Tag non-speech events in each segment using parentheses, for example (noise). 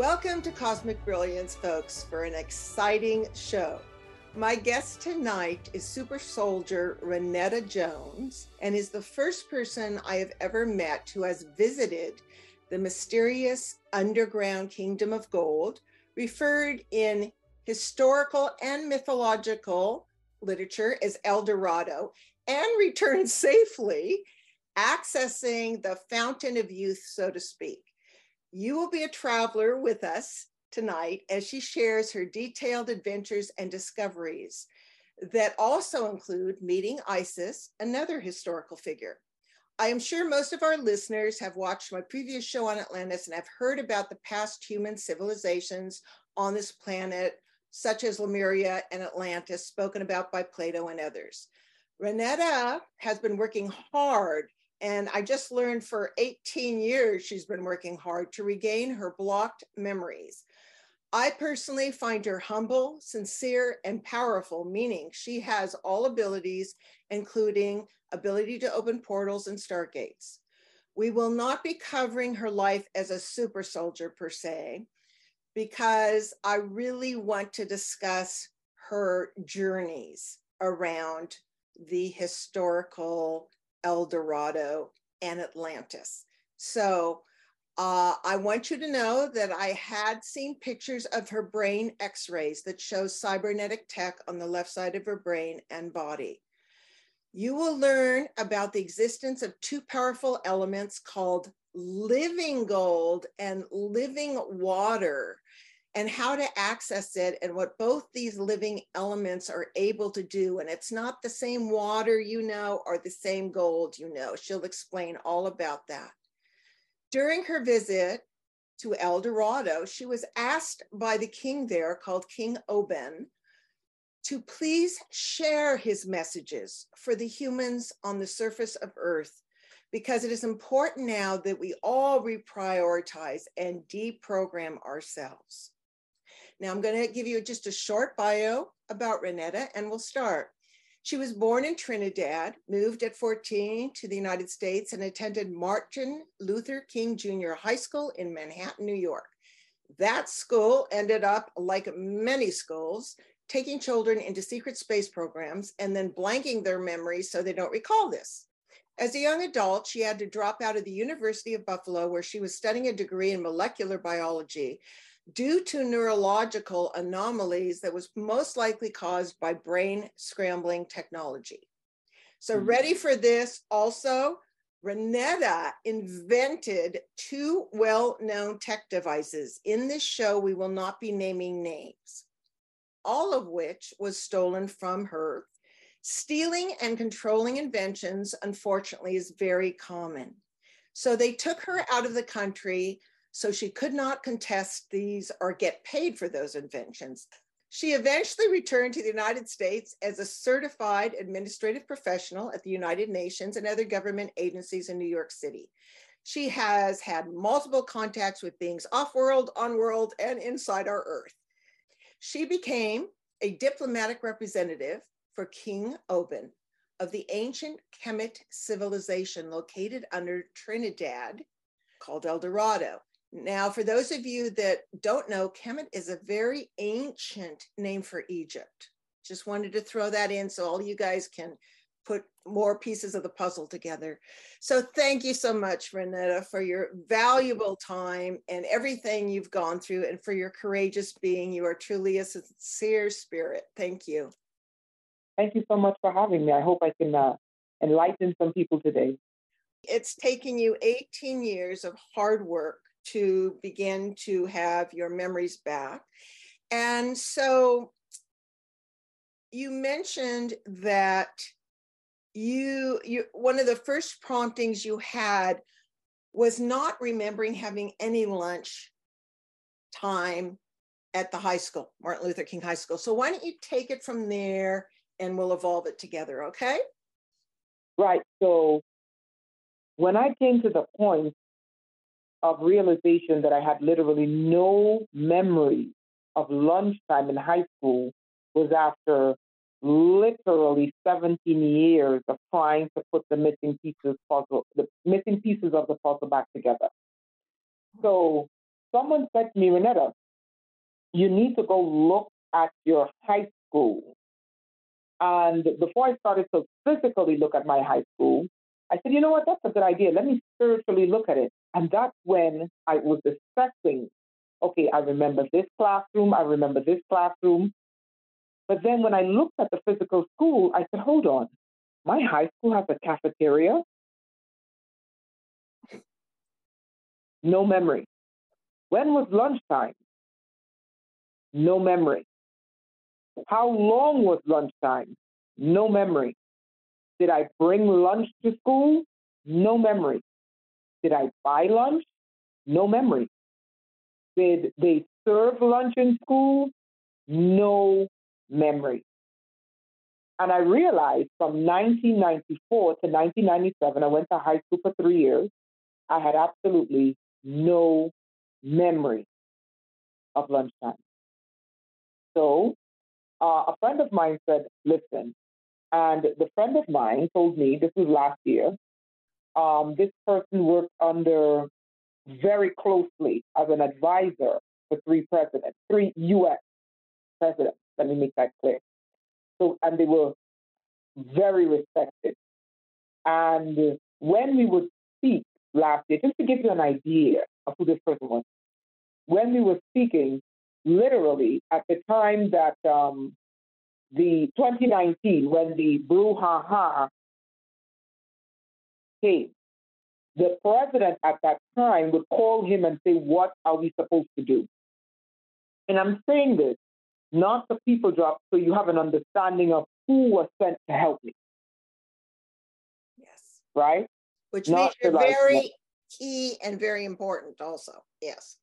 Welcome to Cosmic Brilliance, folks, for an exciting show. My guest tonight is super soldier Rainetta Jones and is the first person I have ever met who has visited the mysterious underground kingdom of gold, referred in historical and mythological literature as El Dorado, and returned (laughs) safely, accessing the fountain of youth, so to speak. You will be a traveler with us tonight as she shares her detailed adventures and discoveries that also include meeting Isis, another historical figure. I am sure most of our listeners have watched my previous show on Atlantis and have heard about the past human civilizations on this planet, such as Lemuria and Atlantis, spoken about by Plato and others. Rainetta has been working hard and I just learned for 18 years she's been working hard to regain her blocked memories. I personally find her humble, sincere, and powerful, meaning she has all abilities, including ability to open portals and stargates. We will not be covering her life as a super soldier per se, because I really want to discuss her journeys around the historical El Dorado, and Atlantis. So uh, I want you to know that I had seen pictures of her brain x rays that shows cybernetic tech on the left side of her brain and body. You will learn about the existence of two powerful elements called living gold and living water and how to access it and what both these living elements are able to do. And it's not the same water you know or the same gold you know. She'll explain all about that. During her visit to El Dorado, she was asked by the king there, called King Oban, to please share his messages for the humans on the surface of Earth because it is important now that we all reprioritize and deprogram ourselves. Now I'm going to give you just a short bio about Rainetta and we'll start. She was born in Trinidad, moved at 14 to the United States, and attended Martin Luther King Jr. High School in Manhattan, New York. That school ended up, like many schools, taking children into secret space programs and then blanking their memories so they don't recall this. As a young adult, she had to drop out of the University of Buffalo, where she was studying a degree in molecular biology, due to neurological anomalies that was most likely caused by brain scrambling technology. So, mm-hmm. ready for this also? Rainetta invented two well known tech devices. In this show, we will not be naming names, all of which was stolen from her. Stealing and controlling inventions, unfortunately, is very common. So they took her out of the country so she could not contest these or get paid for those inventions. She eventually returned to the United States as a certified administrative professional at the United Nations and other government agencies in New York City. She has had multiple contacts with beings off world, on world, and inside our Earth. She became a diplomatic representative for King Oban of the ancient Kemet civilization located under Trinidad called El Dorado. Now, for those of you that don't know, Kemet is a very ancient name for Egypt. Just wanted to throw that in so all you guys can put more pieces of the puzzle together. So thank you so much, Rainetta, for your valuable time and everything you've gone through and for your courageous being. You are truly a sincere spirit. Thank you. Thank you so much for having me. I hope I can uh, enlighten some people today. It's taken you 18 years of hard work to begin to have your memories back. And so you mentioned that you you one of the first promptings you had was not remembering having any lunch time at the high school, Martin Luther King High School. So why don't you take it from there and we'll evolve it together, okay? Right. So when I came to the point of realization that I had literally no memory of lunchtime in high school was after literally 17 years of trying to put the missing pieces puzzle, the missing pieces of the puzzle back together. So someone said to me, Rainetta, you need to go look at your high school. And before I started to physically look at my high school, I said, you know what, that's a good idea. Let me spiritually look at it. And that's when I was assessing, okay, I remember this classroom, I remember this classroom. But then when I looked at the physical school, I said, hold on, my high school has a cafeteria. No memory. When was lunchtime? No memory. How long was lunchtime? No memory. Did I bring lunch to school? No memory. Did I buy lunch? No memory. Did they serve lunch in school? No memory. And I realized from 1994 to 1997, I went to high school for three years. I had absolutely no memory of lunchtime. So uh, a friend of mine said, listen, and the friend of mine told me, this was last year, um, this person worked under very closely as an advisor for three presidents, three U.S. presidents. Let me make that clear. So, and they were very respected. And when we would speak last year, just to give you an idea of who this person was, when we were speaking, literally at the time that um, the 2019, when the brouhaha came, the president at that time would call him and say, What are we supposed to do? And I'm saying this not the people drop, so you have an understanding of who was sent to help me. Yes. Right? Which not means you're very like, key and very important, also. Yes.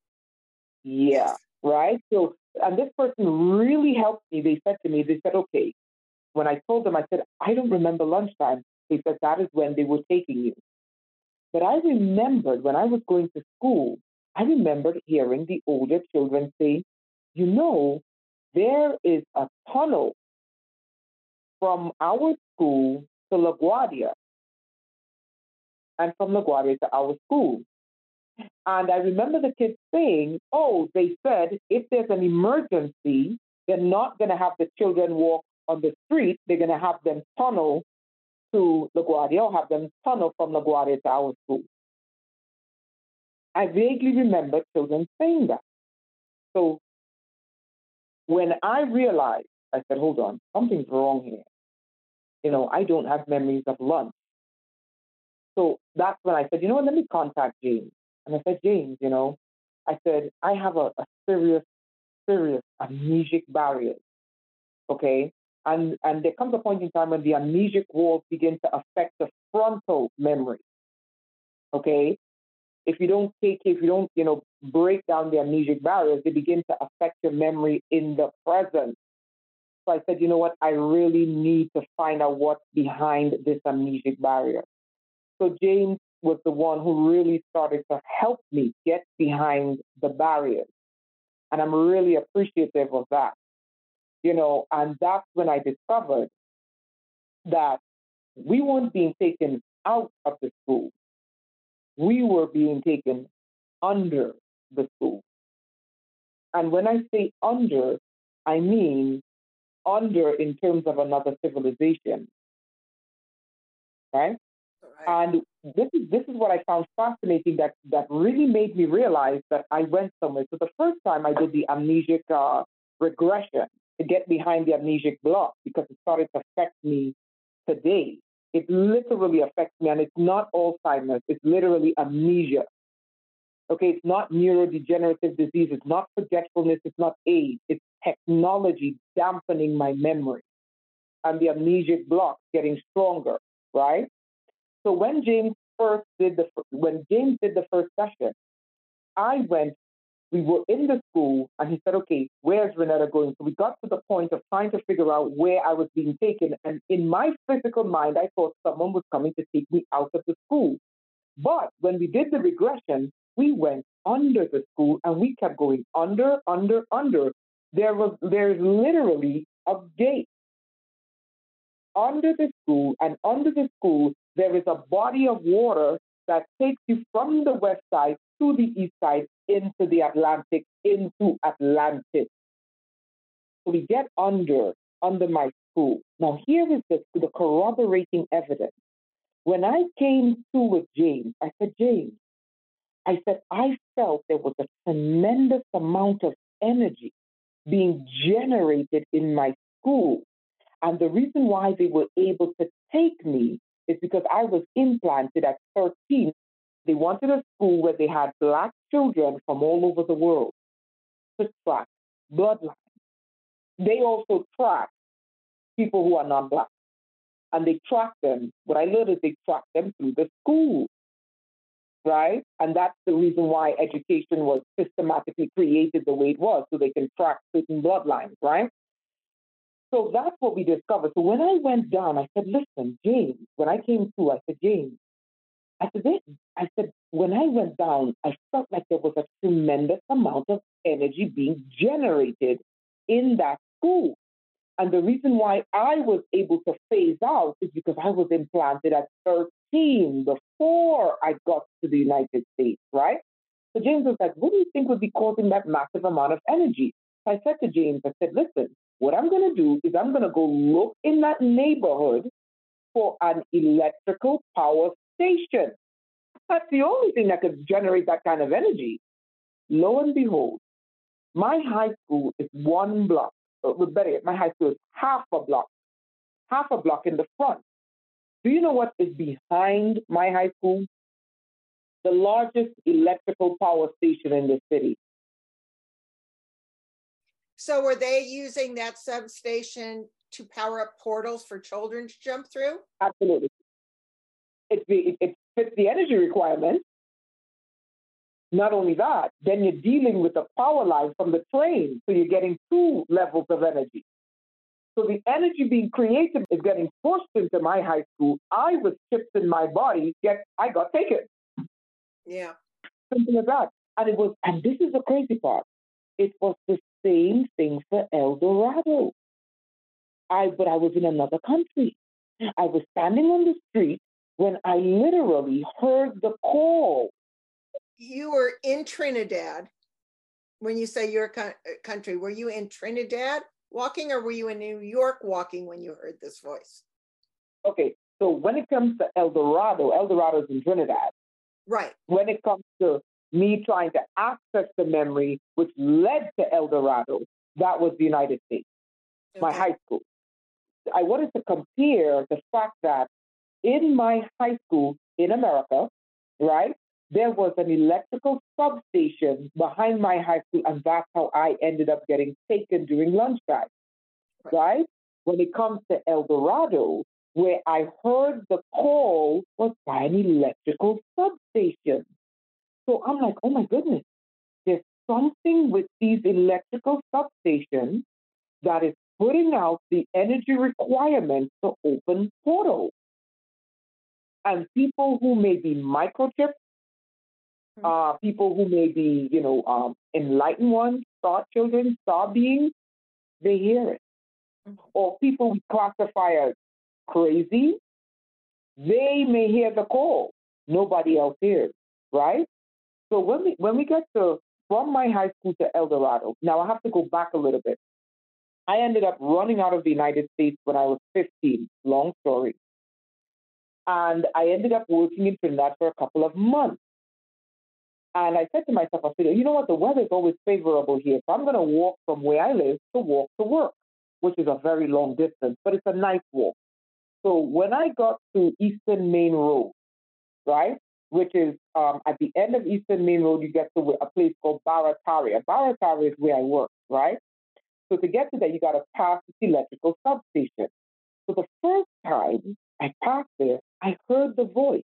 Yeah. Yes right? So, and this person really helped me. They said to me, they said, okay. When I told them, I said, I don't remember lunchtime. Said, that is when they were taking you. But I remembered when I was going to school, I remembered hearing the older children say, you know, there is a tunnel from our school to LaGuardia and from LaGuardia to our school. And I remember the kids saying, oh, they said if there's an emergency, they're not going to have the children walk on the street. They're going to have them tunnel to LaGuardia or have them tunnel from LaGuardia to our school. I vaguely remember children saying that. So when I realized, I said, hold on, something's wrong here. You know, I don't have memories of lunch. So that's when I said, you know what, let me contact James. And I said, James, you know, I said, I have a, a serious, serious amnesic barrier. Okay. And, and there comes a point in time when the amnesic walls begin to affect the frontal memory. Okay. If you don't take, if you don't, you know, break down the amnesic barriers, they begin to affect your memory in the present. So I said, you know what? I really need to find out what's behind this amnesic barrier. So James was the one who really started to help me get behind the barriers. And I'm really appreciative of that. You know, and that's when I discovered that we weren't being taken out of the school. We were being taken under the school. And when I say under, I mean under in terms of another civilization. Right? right? And this is this is what I found fascinating that that really made me realize that I went somewhere. So the first time I did the amnesic uh, regression to get behind the amnesic block because it started to affect me today. It literally affects me, and it's not Alzheimer's. It's literally amnesia. Okay, it's not neurodegenerative disease. It's not forgetfulness. It's not age. It's technology dampening my memory, and the amnesic block getting stronger. Right. So when James first did the when James did the first session, I went. We were in the school, and he said, "Okay, where's Rainetta going?" So we got to the point of trying to figure out where I was being taken, and in my physical mind, I thought someone was coming to take me out of the school. But when we did the regression, we went under the school, and we kept going under, under, under. There was there's literally a gate under the school, and under the school there is a body of water that takes you from the west side to the east side into the Atlantic, into Atlantis. So we get under, under my school. Now here is the, the corroborating evidence. When I came to with James, I said, James, I said, I felt there was a tremendous amount of energy being generated in my school. And the reason why they were able to take me is because I was implanted at 13. They wanted a school where they had black children from all over the world to track bloodlines. They also track people who are non black. And they track them. What I learned is they track them through the school right? And that's the reason why education was systematically created the way it was, so they can track certain bloodlines, right? So that's what we discovered. So when I went down, I said, listen, James, when I came through, I said, James, I said, I said, when I went down, I felt like there was a tremendous amount of energy being generated in that school. And the reason why I was able to phase out is because I was implanted at 13 before I got to the United States, right? So James was like, what do you think would be causing that massive amount of energy? So I said to James, I said, listen, what I'm going to do is I'm going to go look in that neighborhood for an electrical power station. That's the only thing that could generate that kind of energy. Lo and behold, my high school is one block uh, with better my high school is half a block, half a block in the front. Do you know what is behind my high school? The largest electrical power station in the city. So were they using that substation to power up portals for children to jump through? Absolutely. It, it, it fits the energy requirement. Not only that, then you're dealing with the power line from the train. So you're getting two levels of energy. So the energy being created is getting forced into my high school. I was chipped in my body, yet I got taken. Yeah. Something like that. And it was, and this is the crazy part. It was the same thing for El Dorado. I, but I was in another country. I was standing on the street when I literally heard the call you were in Trinidad when you say your uh, country. Were you in Trinidad walking or were you in New York walking when you heard this voice? Okay, so when it comes to El Dorado, El Dorado is in Trinidad. Right. When it comes to me trying to access the memory which led to El Dorado, that was the United States, okay. my high school. I wanted to compare the fact that in my high school in America, right, there was an electrical substation behind my high school, and that's how I ended up getting taken during lunchtime. Right? right? When it comes to El Dorado, where I heard the call was by an electrical substation. So I'm like, oh my goodness, there's something with these electrical substations that is putting out the energy requirements to open portals. And people who may be microchipped Mm-hmm. uh, people who may be, you know, um, enlightened ones, thought children, star beings, they hear it. Mm-hmm. Or people we classify as crazy, they may hear the call. Nobody else hears, right? So when we when we get to from my high school to El Dorado, now I have to go back a little bit. I ended up running out of the United States when I was 15. Long story. And I ended up working in Trinidad for a couple of months. And I said to myself, I said, you know what, the weather is always favorable here. So I'm going to walk from where I live to walk to work, which is a very long distance, but it's a nice walk. So when I got to Eastern Main Road, right, which is um, at the end of Eastern Main Road, you get to a place called Barataria. Barataria is where I work, right? So to get to there, you got to pass this electrical substation. So the first time I passed there, I heard the voice.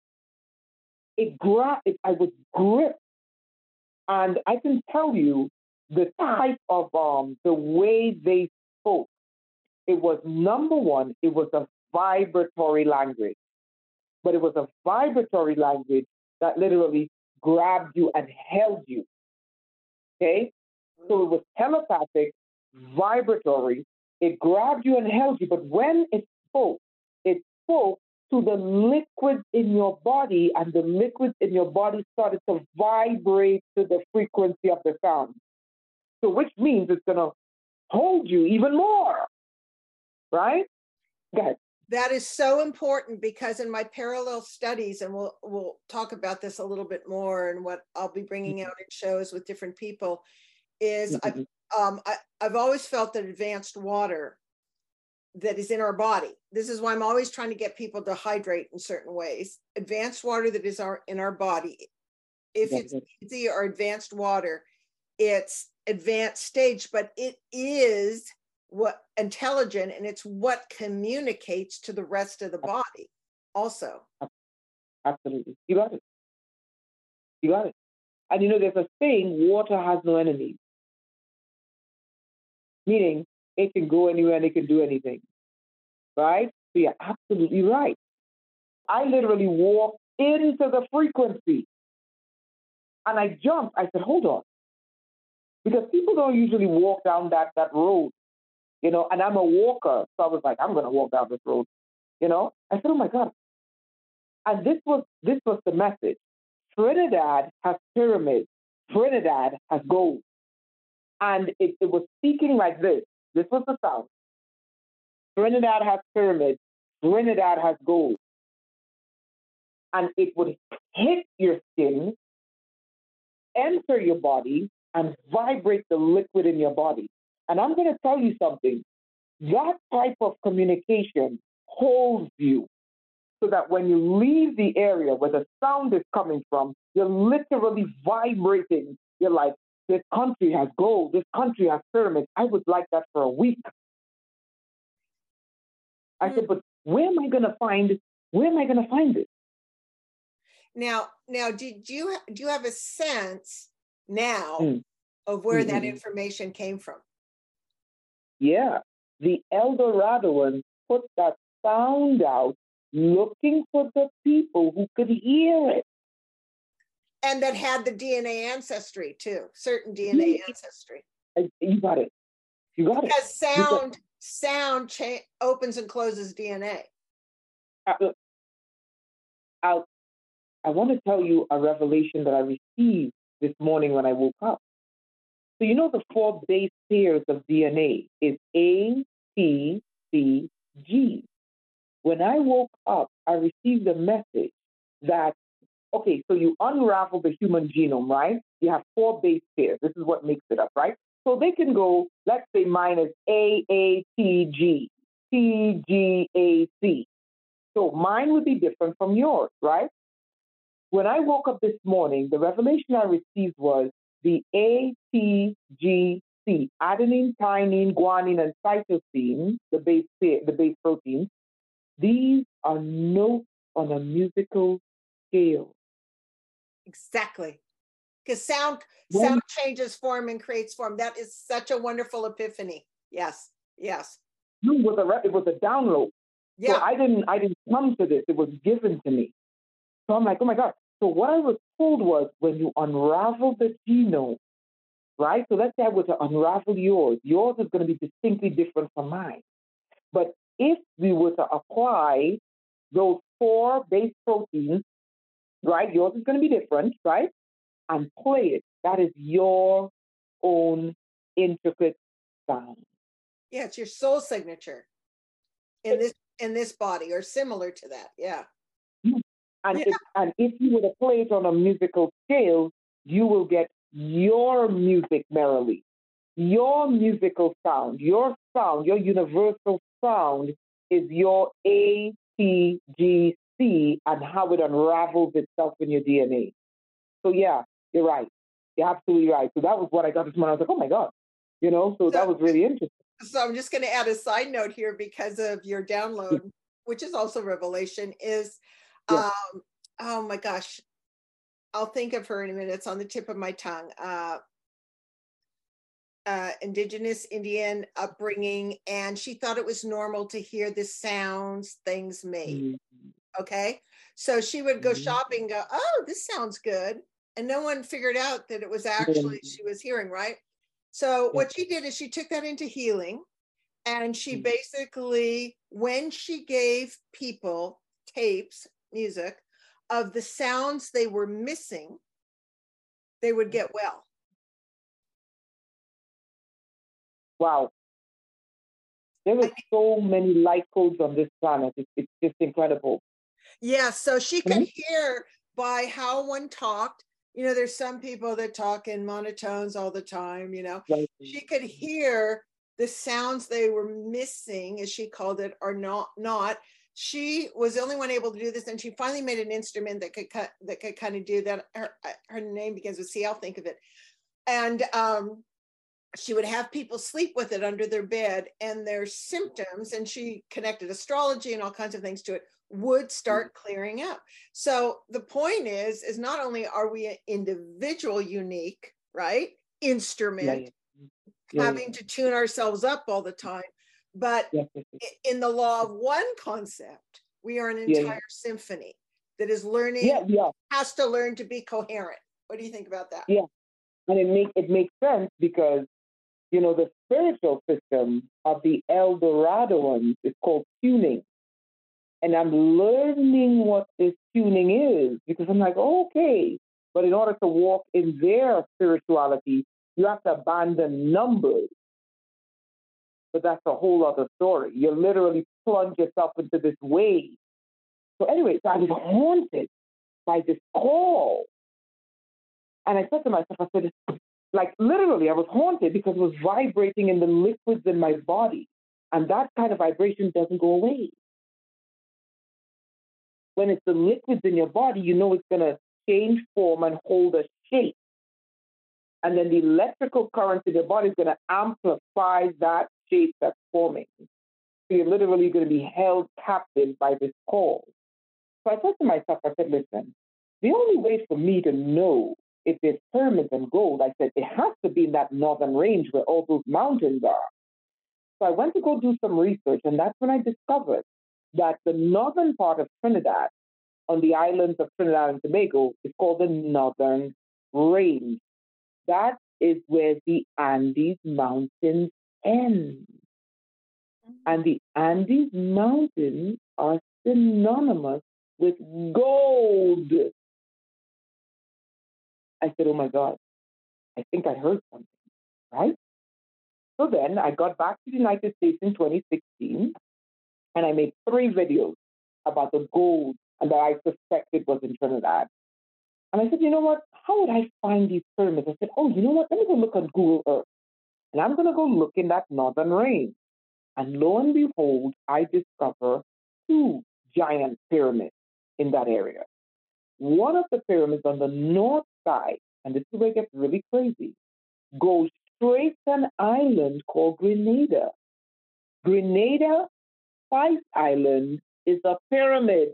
It grabbed, I was gripped and I can tell you the type of um, the way they spoke. It was number one, it was a vibratory language, but it was a vibratory language that literally grabbed you and held you. Okay? So it was telepathic, vibratory. It grabbed you and held you. But when it spoke, it spoke to the liquids in your body, and the liquids in your body started to vibrate to the frequency of the sound. So, which means it's going to hold you even more, right? Go ahead. That is so important because in my parallel studies, and we'll we'll talk about this a little bit more, and what I'll be bringing mm-hmm. out in shows with different people, is mm-hmm. I've um, I, I've always felt that advanced water that is in our body. This is why I'm always trying to get people to hydrate in certain ways. Advanced water that is our in our body. If it's easy or advanced water, it's advanced stage, but it is what intelligent and it's what communicates to the rest of the body also. Absolutely. You got it. You got it. And you know, there's a saying, water has no enemies. Meaning it can go anywhere and it can do anything. Right? So you're absolutely right. I literally walked into the frequency and I jumped. I said, hold on. Because people don't usually walk down that, that road, you know, and I'm a walker. So I was like, I'm going to walk down this road, you know. I said, oh my God. And this was this was the message. Trinidad has pyramids. Trinidad has gold. And it, it was speaking like this. This was the sound. Trinidad has pyramids. Trinidad has gold. And it would hit your skin, enter your body, and vibrate the liquid in your body. And I'm going to tell you something. That type of communication holds you so that when you leave the area where the sound is coming from, you're literally vibrating. You're like, this country has gold. This country has pyramids. I would like that for a week. I mm. said, but where am I going to find? Where am I going to find it? Now, now, did you do you have a sense now mm. of where mm-hmm. that information came from? Yeah, the Eldoradoans put that sound out, looking for the people who could hear it and that had the DNA ancestry too, certain DNA ancestry. You got it. You got because it. Because sound, sound cha- opens and closes DNA. Uh, I, I want to tell you a revelation that I received this morning when I woke up. So you know the four base pairs of DNA is A, T, C, G. When I woke up, I received a message that okay, so you unravel the human genome, right? You have four base pairs. This is what makes it up, right? So they can go, let's say mine is A A T G, T G A C. So mine would be different from yours, right? When I woke up this morning, the revelation I received was the ATGC, adenine, thymine, guanine, and cytosine, the base pair, the base proteins. These are notes on a musical scale. Exactly. Because sound when, sound changes form and creates form. That is such a wonderful epiphany. Yes. Yes. It was a it was a download. Yeah. So I didn't I didn't come to this. It was given to me. So I'm like, oh my God. So what I was told was when you unravel the genome, right? So let's say I were to unravel yours, yours is going to be distinctly different from mine. But if we were to apply those four base proteins right? Yours is going to be different, right? And play it. That is your own intricate sound. Yeah, it's your soul signature in this in this body or similar to that. Yeah. Mm. And yeah. if and if you were to play it on a musical scale, you will get your music merrily, your musical sound, your sound, your universal sound is your A T G see and how it unravels itself in your DNA. So yeah, you're right. You're absolutely right. So that was what I got this morning. I was like, oh my God. You know, so, so that was really interesting. So I'm just going to add a side note here because of your download, which is also revelation, is yeah. um, oh my gosh. I'll think of her in a minute. It's on the tip of my tongue. Uh, uh, indigenous Indian upbringing, and she thought it was normal to hear the sounds things made. Mm-hmm. Okay. So she would go mm-hmm. shopping, go, oh, this sounds good. And no one figured out that it was actually she was hearing, right? So what she did is she took that into healing and she mm-hmm. basically, when she gave people tapes, music of the sounds they were missing, they would get well. Wow. There are so many light codes on this planet. It's, it's just incredible. Yeah, so she could mm-hmm. hear by how one talked. You know, there's some people that talk in monotones all the time, you know. She could hear the sounds they were missing, as she called it, or not not. She was the only one able to do this, and she finally made an instrument that could cut that could kind of do that. Her her name begins with C. I'll think of it. And um, she would have people sleep with it under their bed and their symptoms and she connected astrology and all kinds of things to it would mm. start clearing up. So the point is is not only are we an individual unique right instrument yeah, yeah. Yeah, having to tune ourselves up all the time but in the law of one concept we are an entire symphony that is learning has to learn to be coherent. What do you think about that? Yeah and it make it makes sense because you know, the spiritual system of the El Dorado is called tuning. And I'm learning what this tuning is because I'm like, oh, okay, but in order to walk in their spirituality, you have to abandon numbers. But that's a whole other story. You literally plunge yourself into this wave. So, anyway, so I was haunted by this call. And I said to myself, I said, like literally, I was haunted because it was vibrating in the liquids in my body. And that kind of vibration doesn't go away. When it's the liquids in your body, you know it's going to change form and hold a shape. And then the electrical current in your body is going to amplify that shape that's forming. So you're literally going to be held captive by this call. So I said to myself, I said, listen, the only way for me to know if there's pyramids and gold, I said it has to be in that northern range where all those mountains are. So I went to go do some research, and that's when I discovered that the northern part of Trinidad, on the islands of Trinidad and Tobago, is called the Northern Range. That is where the Andes Mountains end. Mm-hmm. And the Andes Mountains are synonymous with gold. I said, oh my God, I think I heard something, right? So then I got back to the United States in 2016 and I made three videos about the gold and that I suspected was in Trinidad. And I said, you know what? How would I find these pyramids? I said, oh, you know what? Let me go look on Google Earth. And I'm going to go look in that northern range. And lo and behold, I discover two giant pyramids in that area. One of the pyramids on the north side, and this is where it gets really crazy, goes straight to an island called Grenada. Grenada Spice Island is a pyramid.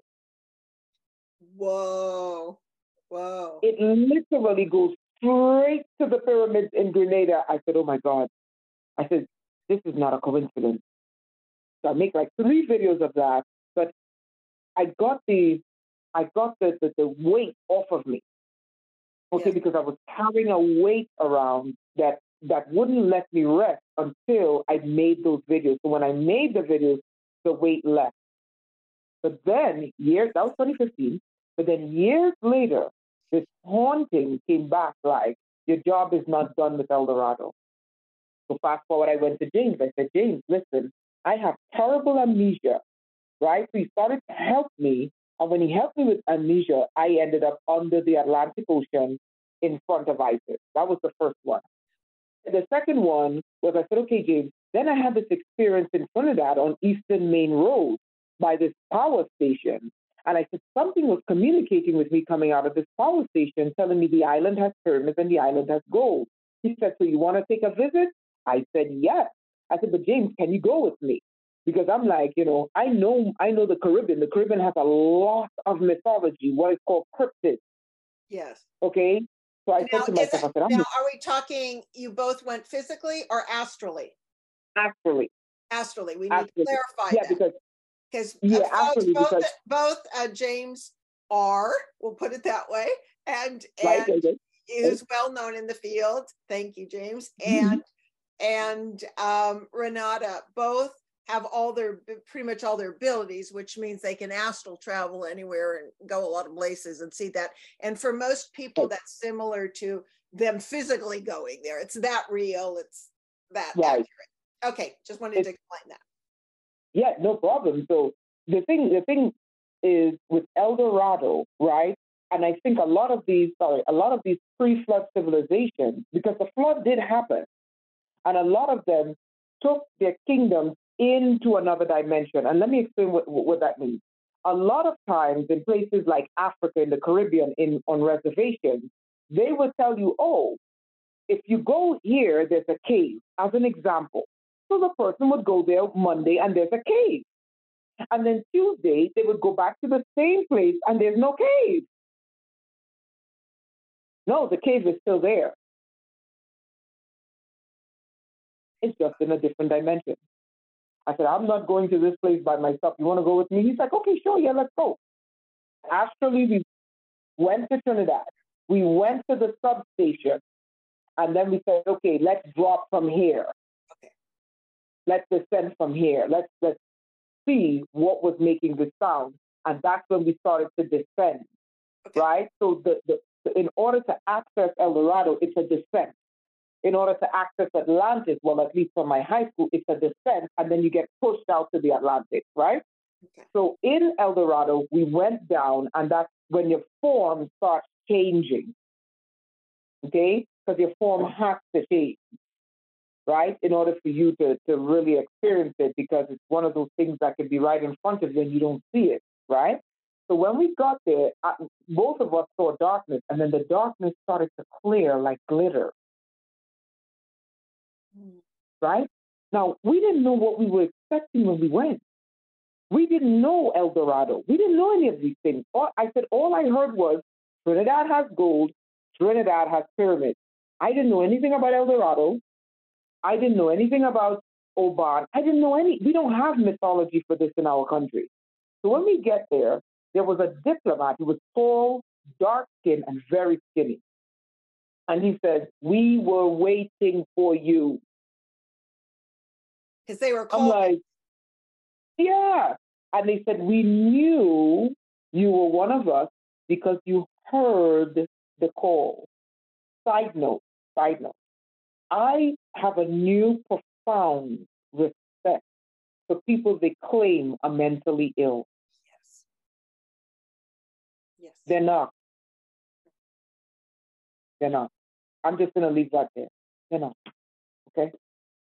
Whoa. Whoa. It literally goes straight to the pyramids in Grenada. I said, oh my God. I said, this is not a coincidence. So I make like three videos of that, but I got the I got the, the, the weight off of me. Okay, because I was carrying a weight around that that wouldn't let me rest until I made those videos. So when I made the videos, the weight left. But then years that was 2015. But then years later, this haunting came back like your job is not done with El Dorado. So fast forward, I went to James. I said, James, listen, I have terrible amnesia, right? So he started to help me and when he helped me with amnesia, I ended up under the Atlantic Ocean in front of Isis. That was the first one. The second one was I said, okay, James, then I had this experience in Trinidad on Eastern Main Road by this power station. And I said, something was communicating with me coming out of this power station, telling me the island has pyramids and the island has gold. He said, so you want to take a visit? I said, yes. I said, but James, can you go with me? because I'm like, you know, I know I know the Caribbean. The Caribbean has a lot of mythology, what is called cryptids. Yes. Okay. So I now, said to myself, it, I said, now, are we talking you both went physically or astrally? Astrally. Astrally. We astrally. need to clarify yeah, that. because because yeah, uh, both, both, both uh, James are, we'll put it that way, and and right, well known in the field. Thank you, James. Mm-hmm. And and um, Renata both have all their pretty much all their abilities, which means they can astral travel anywhere and go a lot of places and see that. And for most people, that's similar to them physically going there. It's that real. It's that right. accurate. Okay, just wanted it's, to explain that. Yeah, no problem. So the thing, the thing is with El Dorado, right? And I think a lot of these, sorry, a lot of these pre-flood civilizations, because the flood did happen, and a lot of them took their kingdoms into another dimension. And let me explain what, what that means. A lot of times in places like Africa, in the Caribbean, in on reservations, they will tell you, oh, if you go here, there's a cave, as an example. So the person would go there Monday and there's a cave. And then Tuesday, they would go back to the same place and there's no cave. No, the cave is still there. It's just in a different dimension. I said, I'm not going to this place by myself. You want to go with me? He's like, okay, sure, yeah, let's go. Actually, we went to Trinidad. We went to the substation. And then we said, okay, let's drop from here. Let's descend from here. Let's let's see what was making the sound. And that's when we started to descend. Okay. Right? So the, the in order to access El Dorado, it's a descent. In order to access Atlantis, well, at least for my high school, it's a descent, and then you get pushed out to the Atlantic, right? Okay. So in El Dorado, we went down, and that's when your form starts changing. Okay? Because your form has to change, right? In order for you to, to really experience it, because it's one of those things that can be right in front of you and you don't see it, right? So when we got there, I, both of us saw darkness, and then the darkness started to clear like glitter. Right? Now, we didn't know what we were expecting when we went. We didn't know El Dorado. We didn't know any of these things. All, I said, all I heard was Trinidad has gold, Trinidad has pyramids. I didn't know anything about El Dorado. I didn't know anything about Oban. I didn't know any, we don't have mythology for this in our country. So when we get there, there was a diplomat who was tall, dark skinned, and very skinny. And he said, We were waiting for you. Because they were called. I'm like, Yeah. And they said, We knew you were one of us because you heard the call. Side note, side note. I have a new profound respect for people they claim are mentally ill. Yes. Yes. They're not. They're not. I'm just going to leave that there. They're not. Okay?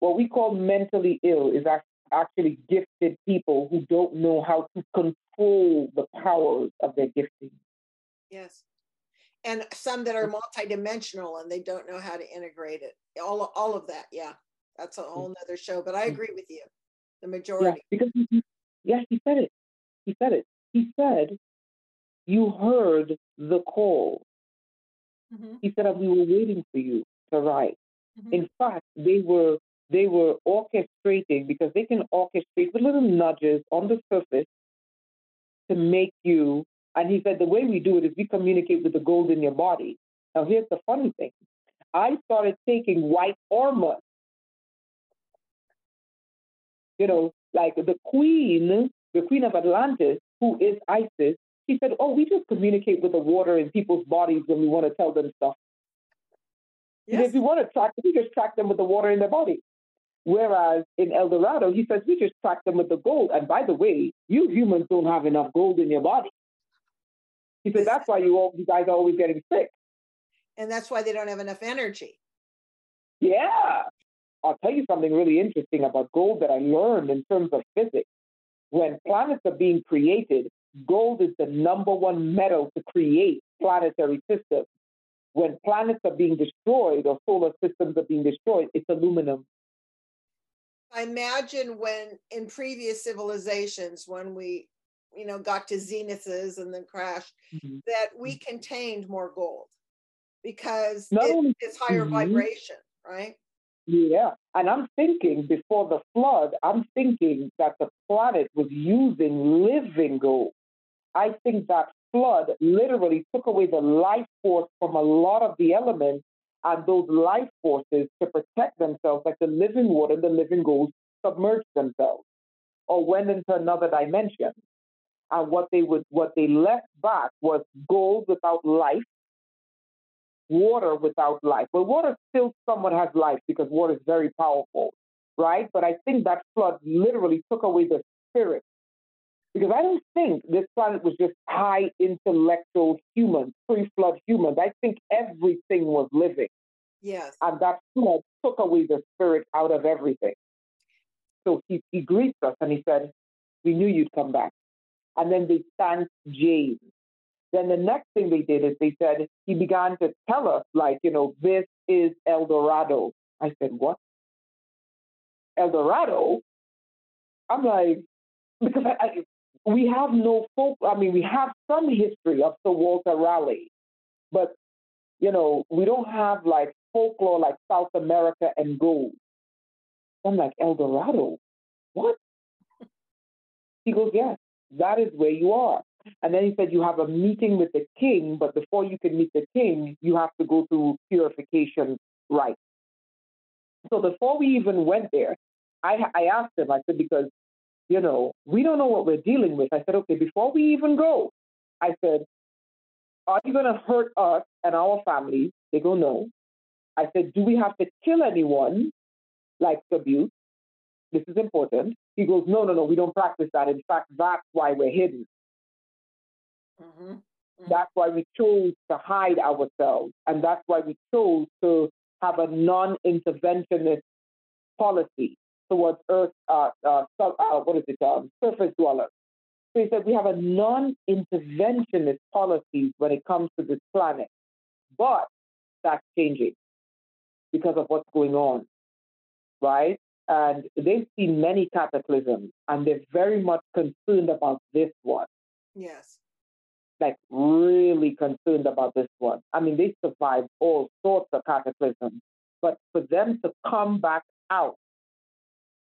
What we call mentally ill is actually gifted people who don't know how to control the powers of their gifting. Yes. And some that are multidimensional and they don't know how to integrate it. All, all of that. Yeah. That's a whole nother show. But I mm. agree with you. The majority. Yeah, because he, yeah, he said it. He said it. He said you heard the call. Mm-hmm. He said, We were waiting for you to write. Mm-hmm. In fact, they were they were orchestrating because they can orchestrate with little nudges on the surface to make you. And he said, the way we do it is we communicate with the gold in your body. Now, here's the funny thing I started taking white armor. You know, like the queen, the queen of Atlantis, who is Isis, he said, Oh, we just communicate with the water in people's bodies when we want to tell them stuff. Yes. If we want to track we just track them with the water in their body. Whereas in El Dorado, he says, we just track them with the gold. And by the way, you humans don't have enough gold in your body. He said, that's why you, all, you guys are always getting sick. And that's why they don't have enough energy. Yeah. I'll tell you something really interesting about gold that I learned in terms of physics. When planets are being created, gold is the number one metal to create planetary systems. When planets are being destroyed or solar systems are being destroyed, it's aluminum. I imagine when in previous civilizations, when we, you know, got to zeniths and then crashed, mm-hmm. that we contained more gold because it, it's higher mm-hmm. vibration, right? Yeah. And I'm thinking before the flood, I'm thinking that the planet was using living gold. I think that flood literally took away the life force from a lot of the elements and those life forces to protect themselves, like the living water, the living gold, submerged themselves. or went into another dimension. And what they would what they left back was gold without life, water without life. But water still somewhat has life because water is very powerful, right? But I think that flood literally took away the spirit. Because I don't think this planet was just high intellectual humans, pre flood humans. I think everything was living. Yes. And that flood took away the spirit out of everything. So he, he greets us and he said, We knew you'd come back. And then they thanked James. Then the next thing they did is they said, he began to tell us, like, you know, this is El Dorado. I said, what? El Dorado? I'm like, because I, I, we have no folk, I mean, we have some history of Sir Walter Raleigh, but, you know, we don't have like folklore like South America and gold. I'm like, El Dorado? What? He goes, yes, that is where you are. And then he said, You have a meeting with the king, but before you can meet the king, you have to go through purification rites. So before we even went there, I, I asked him, I said, Because, you know, we don't know what we're dealing with. I said, Okay, before we even go, I said, Are you going to hurt us and our families? They go, No. I said, Do we have to kill anyone like abuse? This is important. He goes, No, no, no, we don't practice that. In fact, that's why we're hidden. Mm-hmm. Mm-hmm. That's why we chose to hide ourselves. And that's why we chose to have a non interventionist policy towards Earth, uh, uh, uh, what is it, um, surface dwellers. So he said we have a non interventionist policy when it comes to this planet. But that's changing because of what's going on, right? And they've seen many cataclysms and they're very much concerned about this one. Yes like really concerned about this one. I mean, they survived all sorts of cataclysms, but for them to come back out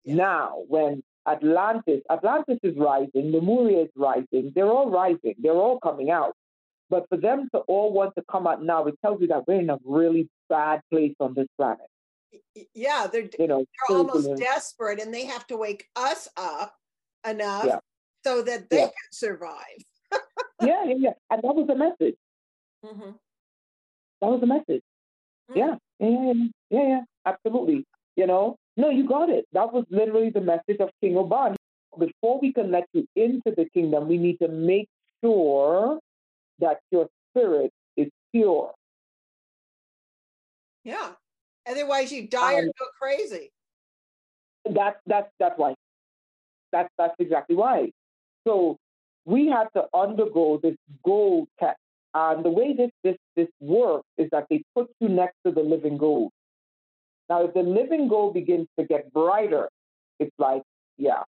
yes. now when Atlantis, Atlantis is rising, Lemuria is rising, they're all rising, they're all coming out. But for them to all want to come out now, it tells you that we're in a really bad place on this planet. Yeah, they're you know they're almost desperate, and they have to wake us up enough yeah. so that they yeah. can survive (laughs) yeah, yeah, yeah. And that was the message. Mm-hmm. That was the message. Mm-hmm. Yeah, yeah, yeah, yeah, yeah, absolutely. You know, no, you got it. That was literally the message of King Oban. Before we can let you into the kingdom, we need to make sure that your spirit is pure. Yeah. Otherwise, you die um, or go crazy. That's that's that's why. That's that's exactly why. So we had to undergo this gold test. And the way this, this, this works is that they put you next to the living gold. Now, if the living gold begins to get brighter, it's like, yeah,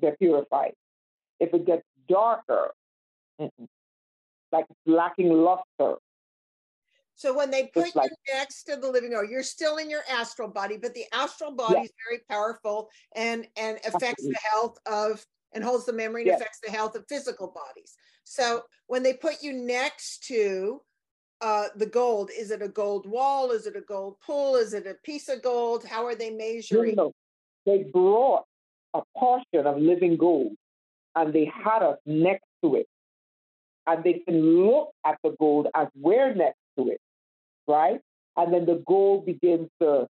they're purified. If it gets darker, like it's lacking luster. So when they put like, you next to the living gold, you're still in your astral body, but the astral body yeah. is very powerful and and affects Absolutely. the health of and holds the memory and affects the health of physical bodies. So when they put you next to uh, the gold, is it a gold wall? Is it a gold pool? Is it a piece of gold? How are they measuring? They brought a portion of living gold and they had us next to it. And they can look at the gold as we're next to it, right? And then the gold begins to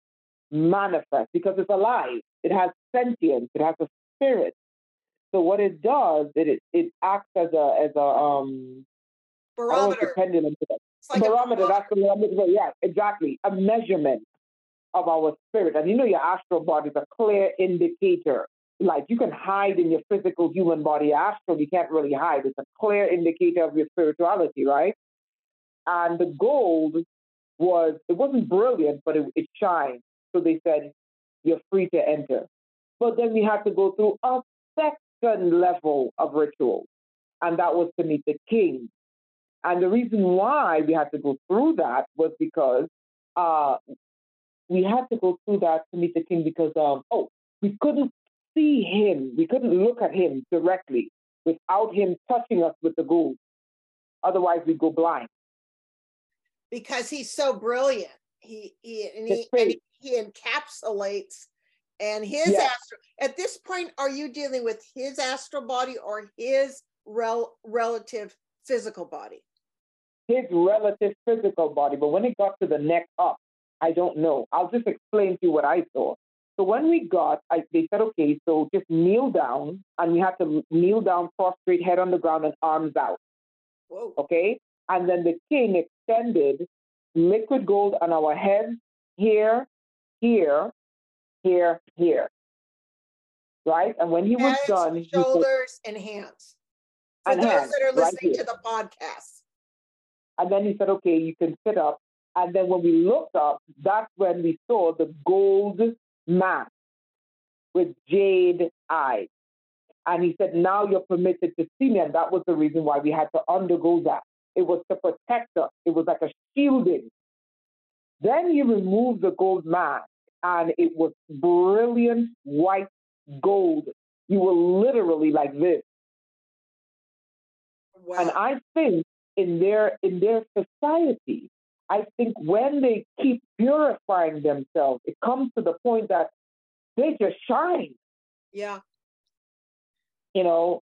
manifest because it's alive. It has sentience. It has a spirit. So what it does, it it acts as a as a um barometer. Pendulum. Like barometer. That's the barometer. Yeah, exactly. A measurement of our spirit, and you know your astral body is a clear indicator. Like you can hide in your physical human body, astral you can't really hide. It's a clear indicator of your spirituality, right? And the gold was it wasn't brilliant, but it, it shined. So they said you're free to enter. But then we had to go through a second level of ritual, and that was to meet the king. And the reason why we had to go through that was because uh, we had to go through that to meet the king because um, oh, we couldn't see him, we couldn't look at him directly without him touching us with the gold. Otherwise, we'd go blind. Because he's so brilliant. He he and he, and he encapsulates And his astral, at this point, are you dealing with his astral body or his rel- relative physical body? His relative physical body. But when it got to the neck up, I don't know. I'll just explain to you what I saw. So when we got, I, they said, okay, so just kneel down, and we had to kneel down, prostrate, head on the ground, and arms out. Whoa. Okay? And then the king extended liquid gold on our heads here, here, here, here. Right? And when he Heads, was done, shoulders said, and hands. For and those hands, that are listening right to the podcast. And then he said, okay, you can sit up. And then when we looked up, that's when we saw the gold mask with jade eyes. And he said, now you're permitted to see me. And that was the reason why we had to undergo that. It was to protect us. It was like a shielding. Then he removed the gold mask and it was brilliant white gold. You were literally like this. Wow. And I think in their in their society, I think when they keep purifying themselves, it comes to the point that they just shine. Yeah. You know,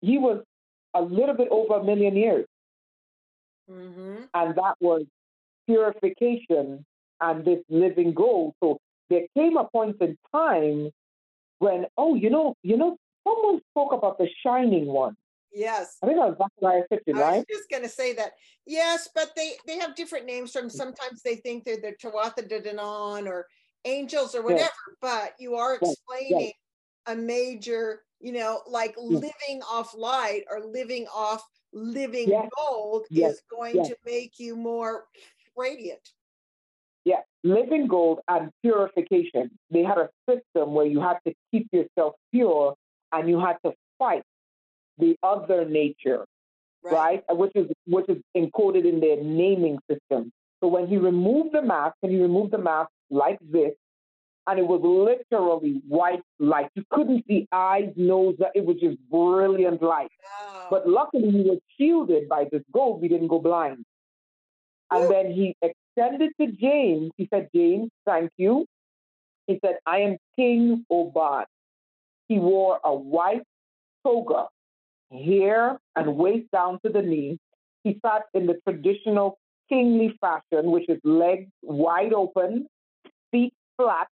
he was a little bit over a million years. Mm-hmm. And that was purification and this living gold. So there came a point in time when, oh, you know, you know, someone spoke about the shining one. Yes. I think that was Zachariah 50, right? I was just going to say that. Yes, but they, they have different names from sometimes they think they're the Tuatha De Danann or angels or whatever, yes. but you are explaining yes. a major, you know, like yes. living off light or living off living gold is going to make you more radiant. Yeah, living gold and purification. They had a system where you had to keep yourself pure and you had to fight the other nature, right? right? Which is which is encoded in their naming system. So when he removed the mask, and he removed the mask like this, and it was literally white light. You couldn't see eyes, nose, it was just brilliant light. Wow. But luckily, he was shielded by this gold. We didn't go blind. And Ooh. then he extended to James. He said, James, thank you. He said, I am King Oban. He wore a white toga hair and waist down to the knee. He sat in the traditional kingly fashion, which is legs wide open, feet flat,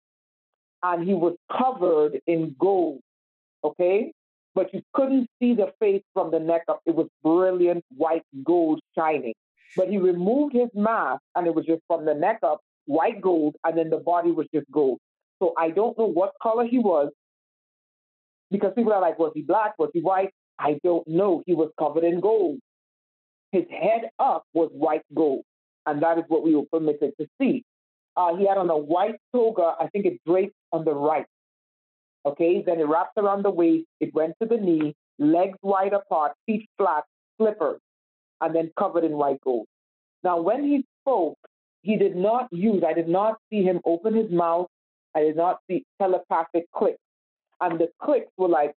and he was covered in gold. Okay? But you couldn't see the face from the neck up. It was brilliant white gold shining. But he removed his mask and it was just from the neck up, white gold, and then the body was just gold. So I don't know what color he was because people are like, was he black? Was he white? I don't know. He was covered in gold. His head up was white gold, and that is what we were permitted to see. Uh, he had on a white toga, I think it draped on the right. Okay, then it wrapped around the waist, it went to the knee, legs wide apart, feet flat, slippers, and then covered in white gold. Now, when he spoke, he did not use, I did not see him open his mouth. I did not see telepathic clicks. And the clicks were like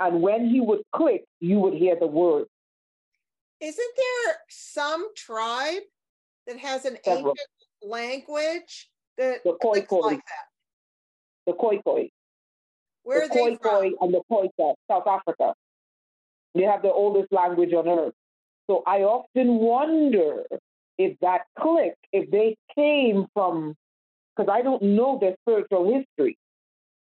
and when he would click, you would hear the word. Isn't there some tribe that has an Several. ancient language that the Khoi Khoi. like that? The Khoi Khoi. Where the are they from? and the Khoisan, South Africa. They have the oldest language on earth. So I often wonder if that click, if they came from, because I don't know their spiritual history.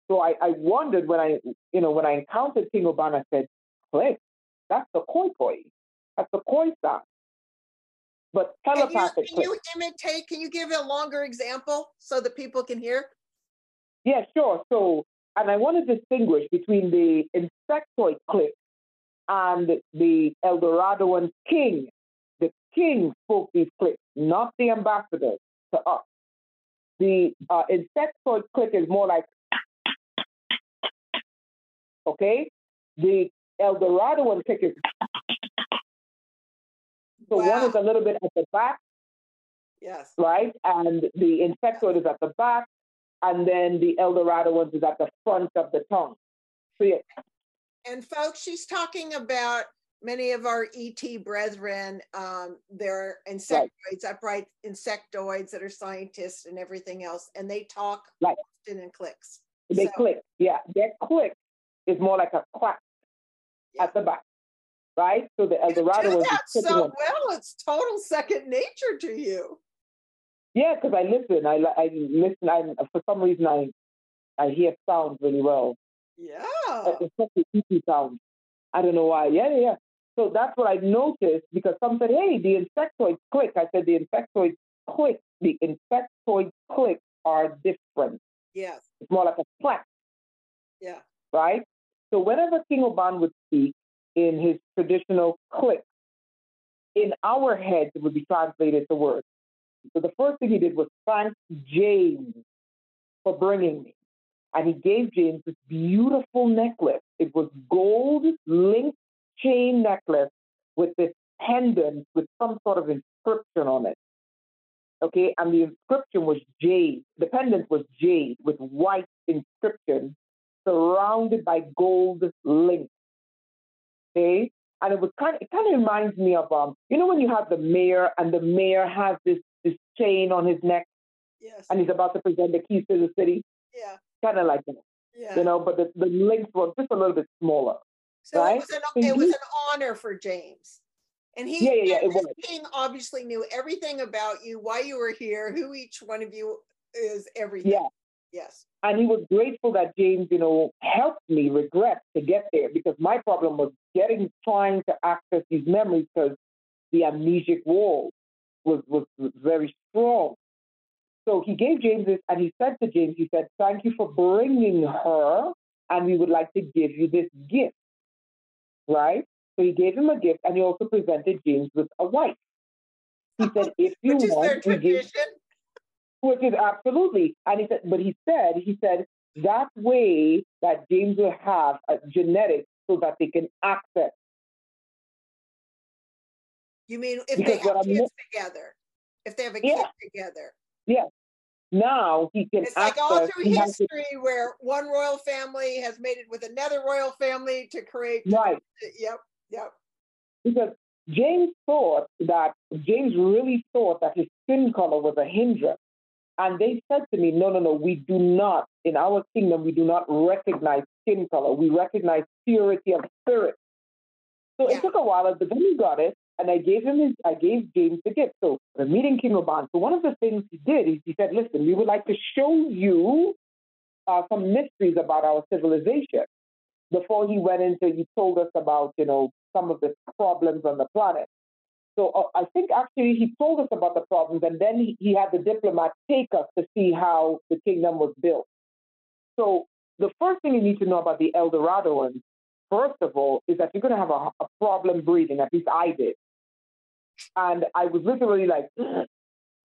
So I, I wondered when I, you know, when I encountered King Obana, I said, Click, that's the Khoi Khoi. That's the Khoi sound. But telepathic. Can you, can you imitate, can you give a longer example so that people can hear? Yeah, sure. So, and I want to distinguish between the insectoid click and the Eldoradoan king. The king spoke these clicks, not the ambassadors to us. The uh, insectoid click is more like Okay? The Eldoradoan pick is so wow. one is a little bit at the back. Yes. Right? And the insectoid is at the back, and then the Eldoradoan is at the front of the tongue. So yeah. And folks, she's talking about many of our ET brethren, um, they're insectoids, right. upright insectoids that are scientists and everything else, and they talk right. often in clicks. They so. click, yeah. Their click is more like a quack yeah. at the back, right? So the El Dorado you do that so well. It's total second nature to you. Yeah, because I listen. I I listen. I for some reason I I hear sounds really well. Yeah. Especially EP sounds. I don't know why. Yeah, yeah. So that's what I noticed because some said, hey, the insectoids click. I said the insectoids click. The insectoid click are different. Yes. It's more like a flat. Yeah. Right? So whenever King Oban would speak in his traditional click, in our heads it would be translated to words. So the first thing he did was thank James for bringing me. And he gave James this beautiful necklace. It was gold linked chain necklace with this pendant with some sort of inscription on it. Okay, and the inscription was jade. The pendant was jade with white inscription surrounded by gold links. Okay, and it was kind of, it kind of reminds me of um, you know when you have the mayor and the mayor has this this chain on his neck, yes, and he's about to present the keys to the city. Yeah, kind of like that. Yeah, you know, but the, the links were just a little bit smaller. So right? it was an it was an honor for James. And he yeah, yeah, yeah, king obviously knew everything about you, why you were here, who each one of you is, everything. Yeah. Yes. And he was grateful that James, you know, helped me regret to get there because my problem was getting trying to access these memories because the amnesic wall was, was, was very strong. So he gave James this and he said to James, he said, Thank you for bringing her, and we would like to give you this gift right? So he gave him a gift and he also presented James with a wife. He said, (laughs) if you which want, is their tradition. Give, which is absolutely. And he said, but he said, he said, that way that James will have a genetic so that they can access. You mean if because they have kids together? If they have a yeah. kid together? Yeah. Now he can. It's like all through history to, where one royal family has made it with another royal family to create. Right. Yep. Yep. Because James thought that James really thought that his skin color was a hindrance. And they said to me, no, no, no, we do not, in our kingdom, we do not recognize skin color. We recognize purity of spirit. So yeah. it took a while, but then he got it and I gave him his, I gave James the gift. So the meeting King Oban. So one of the things he did is he said, listen, we would like to show you uh, some mysteries about our civilization. Before he went into, he told us about, you know, some of the problems on the planet. So uh, I think actually he told us about the problems, and then he, he had the diplomat take us to see how the kingdom was built. So the first thing you need to know about the El Doradoans, first of all, is that you're going to have a, a problem breathing. At least I did. And I was literally like, (clears throat)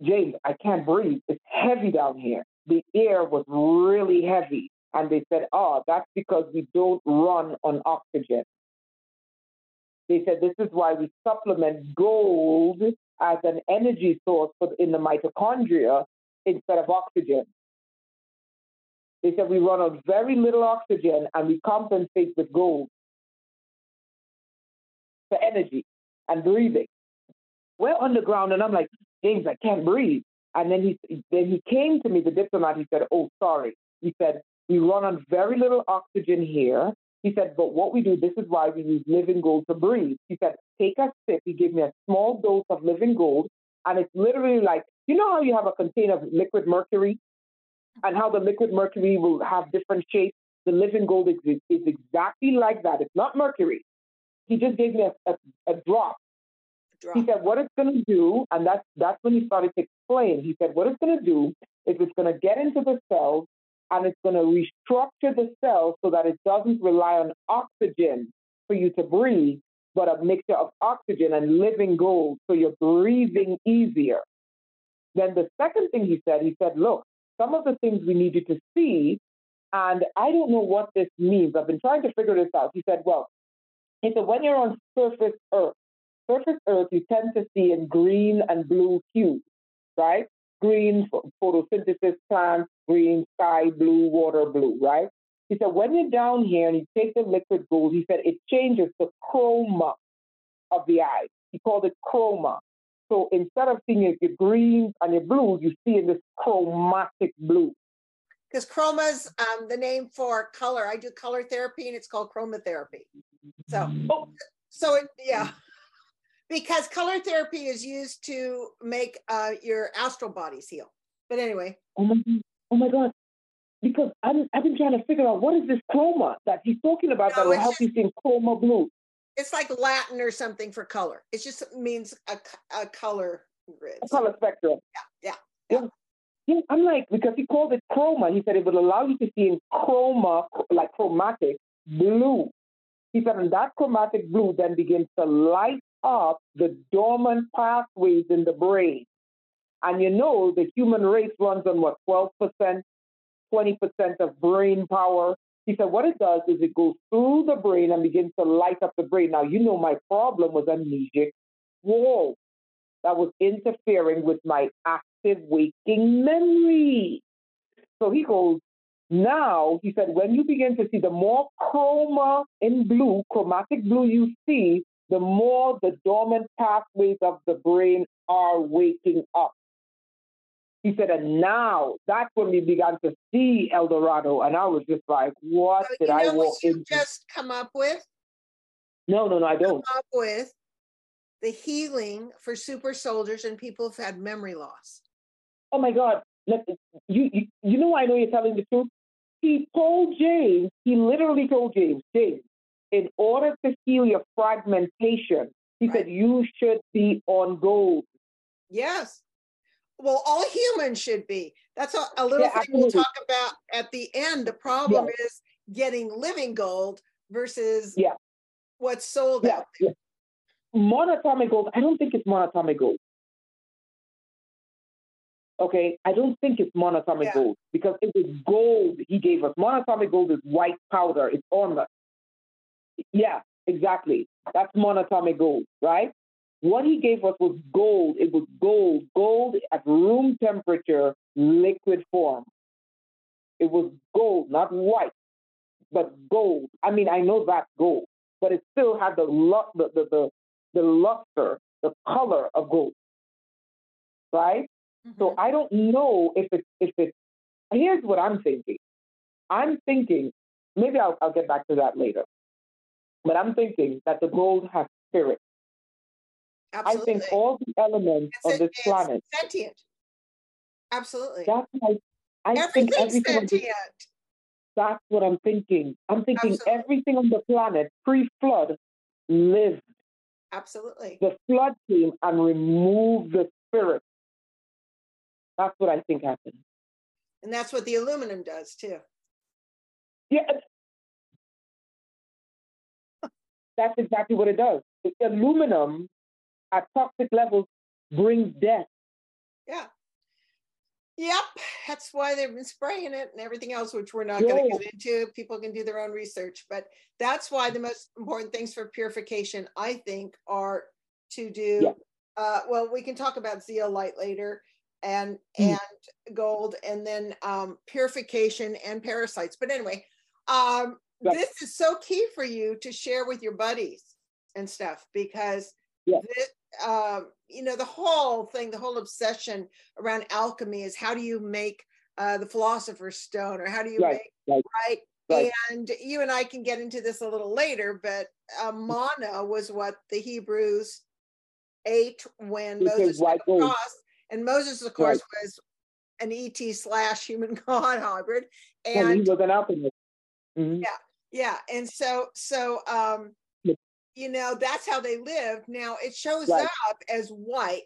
James, I can't breathe. It's heavy down here. The air was really heavy. And they said, oh, that's because we don't run on oxygen. They said this is why we supplement gold as an energy source for, in the mitochondria instead of oxygen. They said we run on very little oxygen and we compensate with gold for energy and breathing we're underground. And I'm like, James, I can't breathe. And then he then he came to me, the diplomat. He said, "Oh, sorry." He said, "We run on very little oxygen here." He said, "But what we do, this is why we use living gold to breathe." He said, "Take a sip." He gave me a small dose of living gold, and it's literally like you know how you have a container of liquid mercury, and how the liquid mercury will have different shapes. The living gold is, is exactly like that. It's not mercury. He just gave me a, a, a drop Drop. He said, what it's going to do, and that's, that's when he started to explain. He said, what it's going to do is it's going to get into the cells and it's going to restructure the cell so that it doesn't rely on oxygen for you to breathe, but a mixture of oxygen and living gold so you're breathing easier. Then the second thing he said, he said, look, some of the things we need you to see, and I don't know what this means. I've been trying to figure this out. He said, well, he said, when you're on surface Earth, surface Earth, you tend to see in green and blue hues, right? Green photosynthesis plants, green sky blue, water blue, right? He said, when you're down here and you take the liquid gold, he said it changes the chroma. of the eye. He called it chroma. So instead of seeing your greens and your blues, you see in this chromatic blue. Because chroma's um, the name for color. I do color therapy and it's called chromotherapy. So, oh. so it, yeah, because color therapy is used to make uh, your astral bodies heal. But anyway. Oh my, oh my God. Because I'm, I've been trying to figure out what is this chroma that he's talking about no, that will help just, you see chroma blue. It's like Latin or something for color. It just means a, a color grid. A color spectrum. Yeah, yeah. yeah. yeah. I'm like, because he called it chroma, he said it would allow you to see in chroma, like chromatic blue. He said, and that chromatic blue then begins to light up the dormant pathways in the brain. And you know, the human race runs on what, 12%, 20% of brain power. He said, what it does is it goes through the brain and begins to light up the brain. Now, you know, my problem was amnesic wall that was interfering with my active waking memory. So he goes, now, he said, when you begin to see the more chroma in blue, chromatic blue you see, the more the dormant pathways of the brain are waking up. He said, and now that's when we began to see El Dorado. And I was just like, what so did I walk into? just come up with? No, no, no, I don't. Come up with the healing for super soldiers and people who've had memory loss. Oh my God. Look, you, you, you know I know you're telling the truth? He told James, he literally told James, James, in order to heal your fragmentation, he right. said you should be on gold. Yes. Well, all humans should be. That's a, a little yeah, thing absolutely. we'll talk about at the end. The problem yeah. is getting living gold versus yeah. what's sold yeah. out there. Monatomic gold, I don't think it's monatomic gold. Okay, I don't think it's monatomic gold because it was gold he gave us. Monatomic gold is white powder, it's armor. Yeah, exactly. That's monatomic gold, right? What he gave us was gold. It was gold, gold at room temperature, liquid form. It was gold, not white, but gold. I mean, I know that's gold, but it still had the, the, the, the, the luster, the color of gold, right? Mm-hmm. So I don't know if it's if it's. Here's what I'm thinking. I'm thinking maybe I'll, I'll get back to that later, but I'm thinking that the gold has spirit. Absolutely. I think all the elements it's of this planet sentient. Absolutely. That's I, I think everything sentient. That's what I'm thinking. I'm thinking Absolutely. everything on the planet pre-flood lived. Absolutely. The flood came and removed the spirit that's what I think happened. And that's what the aluminum does too. Yeah. That's exactly what it does. The aluminum at toxic levels brings death. Yeah. Yep. That's why they've been spraying it and everything else, which we're not yeah. going to get into. People can do their own research. But that's why the most important things for purification, I think, are to do. Yeah. Uh, well, we can talk about zeolite later and mm. and gold and then um, purification and parasites but anyway um, this is so key for you to share with your buddies and stuff because yeah. this, uh, you know the whole thing the whole obsession around alchemy is how do you make uh, the philosopher's stone or how do you right. make right. right. And you and I can get into this a little later, but uh, manna was what the Hebrews ate when Moses went across. And Moses, of course, right. was an ET slash human (laughs) god hybrid. And, and he was an alchemist. Mm-hmm. Yeah, yeah. And so, so um, you know, that's how they lived. Now it shows right. up as white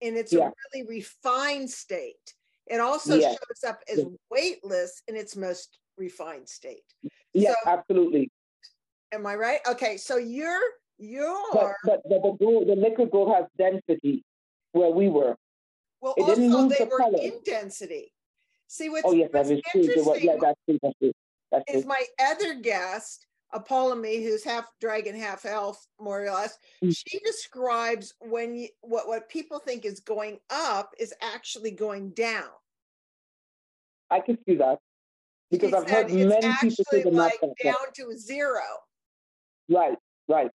in its yeah. really refined state. It also yeah. shows up as weightless in its most refined state. Yeah, so, absolutely. Am I right? Okay, so you're you're but, but, but the gold, the liquid gold has density where we were. Well, it also they the were color. in density. See what's, oh, yes, what's that is interesting true. Yeah, that's true. That's true. That's is my other guest, Apollonie, who's half dragon, half elf, more or less. Mm. She describes when you, what what people think is going up is actually going down. I can see that because she I've heard many people say the like down to zero. Right, right.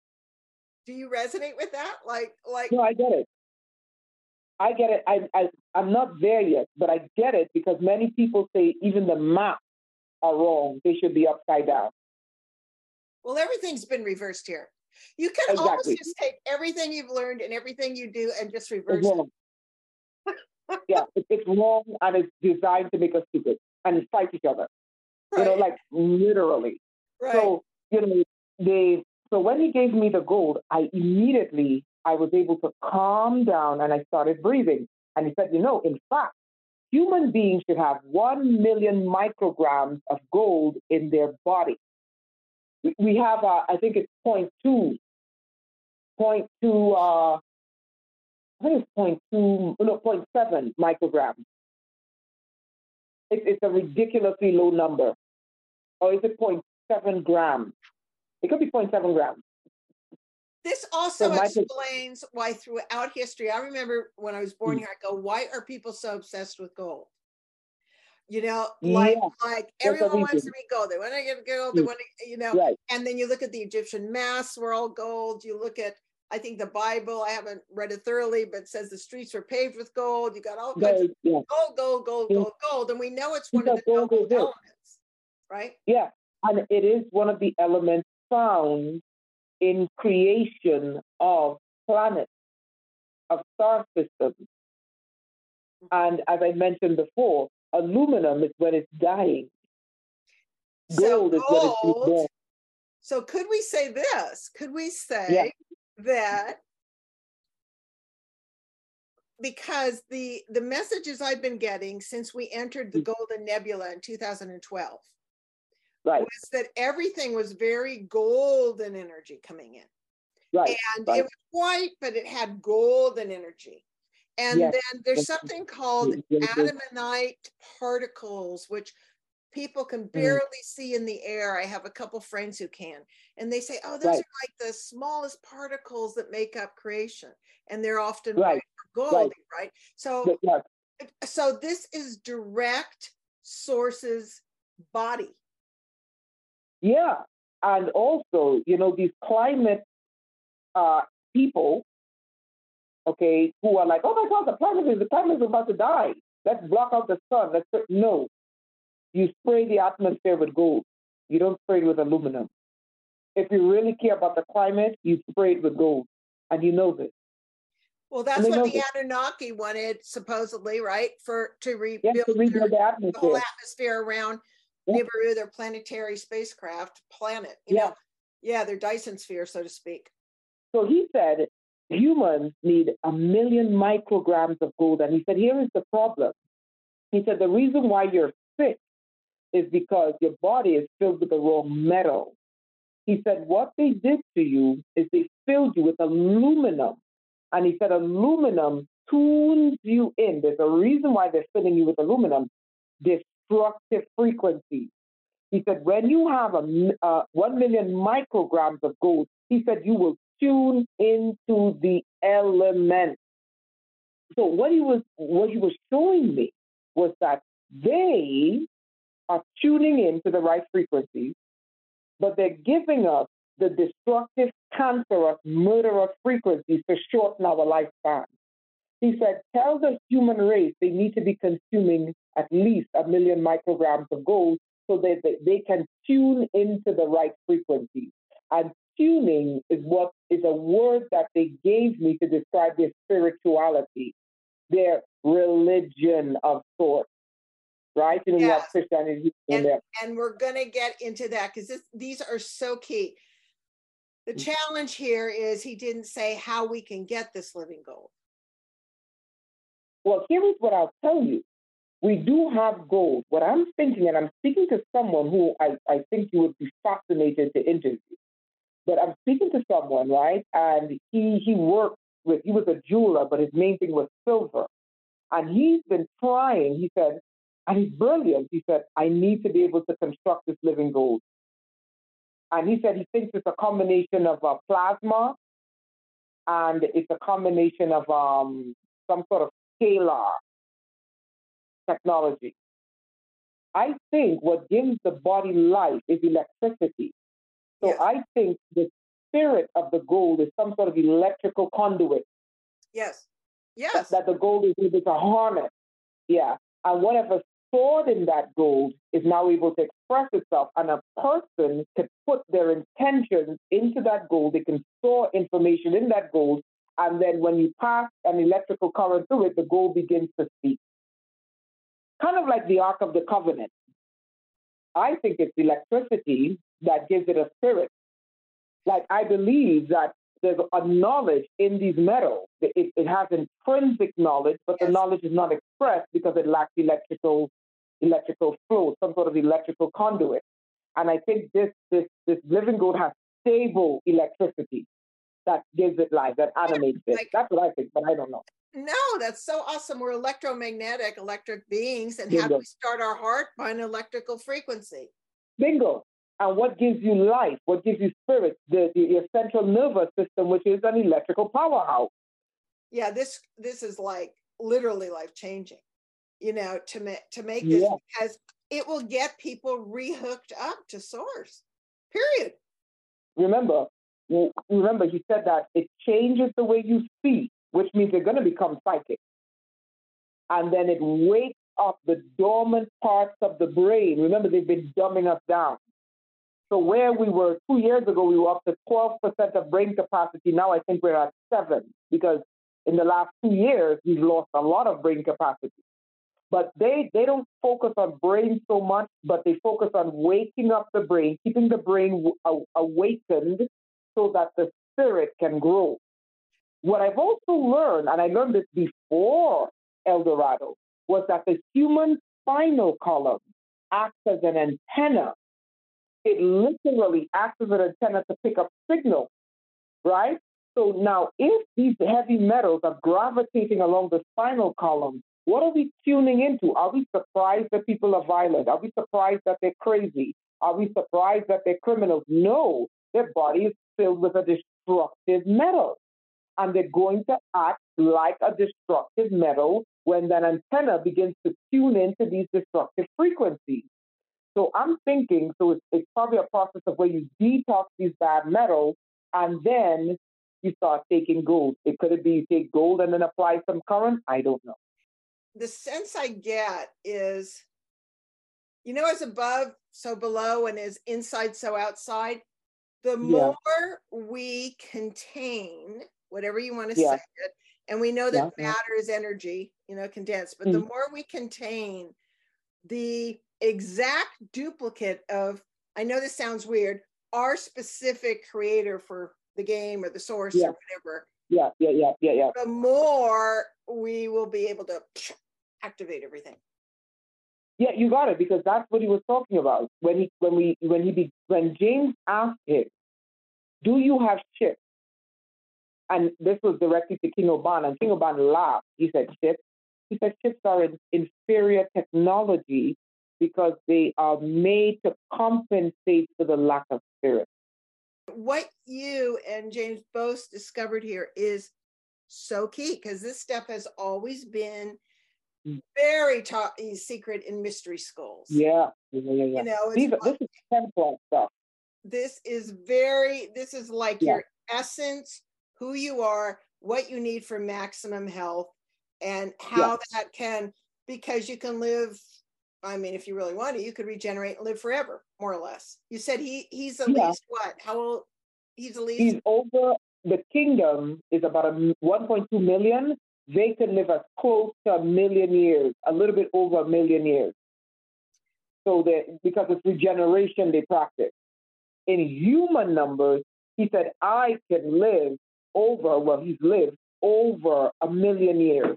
Do you resonate with that? Like, like. No, I get it. I get it. I, I, I'm not there yet, but I get it because many people say even the maps are wrong. They should be upside down. Well, everything's been reversed here. You can exactly. almost just take everything you've learned and everything you do and just reverse it. yeah, (laughs) it's wrong and it's designed to make us stupid and fight each other. Right. You know, like literally. Right. So, you know, they so when he gave me the gold, I immediately I was able to calm down and I started breathing. And he said, you know, in fact, human beings should have one million micrograms of gold in their body. We have, uh, I think it's 0.2, 0.2, uh, I think it's 0.2, no, 0.7 micrograms. It, it's a ridiculously low number. Or is it 0.7 grams? It could be 0.7 grams. This also so explains why throughout history, I remember when I was born mm. here, I go, why are people so obsessed with gold? You know, like yeah. like everyone wants to be gold. They want to get gold. They mm. want to, you know. Right. And then you look at the Egyptian masks were all gold. You look at, I think the Bible. I haven't read it thoroughly, but it says the streets were paved with gold. You got all kinds of yeah. gold, gold, gold, yeah. gold, gold, and we know it's one of the gold, gold elements, right? Yeah, and it is one of the elements found in creation of planets, of star systems. And as I mentioned before, aluminum is when it's dying. Gold, so is when it's born. So could we say this? Could we say yeah. that because the the messages I've been getting since we entered the mm. Golden Nebula in 2012 right. was that everything was very golden energy coming in. Right. And right. it was white, but it had golden energy. And yes. then there's something called adamanite particles, which people can mm. barely mm. see in the air. I have a couple friends who can, and they say, "Oh, those right. are like the smallest particles that make up creation," and they're often right. golden, right. right? So, yes. so this is direct sources body. Yeah. And also, you know, these climate uh, people, okay, who are like, oh my God, the planet is the planet is about to die. Let's block out the sun. Let's no. You spray the atmosphere with gold. You don't spray it with aluminum. If you really care about the climate, you spray it with gold, and you know this. Well, that's what the Anunnaki wanted, supposedly, right? For to rebuild, yes, to rebuild the, atmosphere. the whole atmosphere around yeah. Nibiru, their planetary spacecraft planet. You yeah. Know, yeah, their Dyson sphere, so to speak. So he said humans need a million micrograms of gold. And he said, here is the problem. He said, the reason why you're sick is because your body is filled with the wrong metal. He said, what they did to you is they filled you with aluminum. And he said, aluminum tunes you in. There's a reason why they're filling you with aluminum. This destructive frequencies. He said, when you have a uh, 1 million micrograms of gold, he said, you will tune into the element. So what he was what he was showing me was that they are tuning into the right frequencies, but they're giving us the destructive, cancerous, murderous frequencies to shorten our lifespan. He said, tell the human race they need to be consuming at least a million micrograms of gold so that they can tune into the right frequencies. And tuning is what is a word that they gave me to describe their spirituality, their religion of sorts. Right? And yes. Christianity and, and we're going to get into that because these are so key. The mm. challenge here is he didn't say how we can get this living gold. Well, here is what I'll tell you. We do have goals. What I'm thinking, and I'm speaking to someone who I, I think you would be fascinated to interview, but I'm speaking to someone, right? And he he worked with, he was a jeweler, but his main thing was silver. And he's been trying, he said, and he's brilliant. He said, I need to be able to construct this living gold. And he said he thinks it's a combination of uh, plasma and it's a combination of um, some sort of scalar technology. I think what gives the body life is electricity. So I think the spirit of the gold is some sort of electrical conduit. Yes. Yes. That, that the gold is able to harness. Yeah. And whatever stored in that gold is now able to express itself. And a person can put their intentions into that gold. They can store information in that gold. And then when you pass an electrical current through it, the gold begins to speak. Kind of like the Ark of the Covenant. I think it's electricity that gives it a spirit. Like I believe that there's a knowledge in these metals. It, it has intrinsic knowledge, but yes. the knowledge is not expressed because it lacks electrical electrical flow, some sort of electrical conduit. And I think this this this living gold has stable electricity that gives it life, that animates it. Like, that's what I think, but I don't know. No, that's so awesome. We're electromagnetic, electric beings, and Bingo. how do we start our heart by an electrical frequency? Bingo. And what gives you life? What gives you spirit? The, the your central nervous system, which is an electrical powerhouse. Yeah, this this is like literally life changing. You know, to make to make this yeah. because it will get people rehooked up to source. Period. Remember, remember, he said that it changes the way you see, which means you're going to become psychic. And then it wakes up the dormant parts of the brain. Remember, they've been dumbing us down. So where we were two years ago, we were up to 12% of brain capacity. Now I think we're at seven because in the last two years, we've lost a lot of brain capacity. But they, they don't focus on brain so much, but they focus on waking up the brain, keeping the brain awakened so that the spirit can grow. What I've also learned, and I learned this before El Dorado, was that the human spinal column acts as an antenna. It literally acts as an antenna to pick up signals, right? So now, if these heavy metals are gravitating along the spinal column, what are we tuning into? Are we surprised that people are violent? Are we surprised that they're crazy? Are we surprised that they're criminals? No, their body is filled with a destructive metal. And they're going to act like a destructive metal when that antenna begins to tune into these destructive frequencies. So I'm thinking, so it's, it's probably a process of where you detox these bad metals and then you start taking gold. It could be you take gold and then apply some current? I don't know. The sense I get is, you know, as above, so below, and as inside, so outside the more yeah. we contain whatever you want to yeah. say it, and we know that yeah. matter is energy, you know, condensed, but mm. the more we contain the exact duplicate of, I know this sounds weird, our specific creator for the game or the source or whatever. Yeah, yeah, yeah, yeah, yeah. The more we will be able to (sniffs) activate everything. Yeah, you got it because that's what he was talking about when he when we when he be, when James asked him, "Do you have chips?" And this was directed to King Oban, and King Oban laughed. He said, "Chips." He said, "Chips are an inferior technology because they are made to compensate for the lack of spirit." What you and James both discovered here is so key because this stuff has always been Mm. very top eh, secret in mystery schools. Yeah, yeah, yeah. yeah. You know, These, this is template stuff. This is very. This is like yeah. your essence, who you are, what you need for maximum health, and how that can because you can live. I mean, if you really want to, you could regenerate and live forever, more or less. You said he he's at least what? How old? He's at least. He's over. The kingdom is about a 1.2 million they could live as close to a million years, a little bit over a million years. So that because it's regeneration they practice. In human numbers, he said, I can live over, well, he's lived over a million years.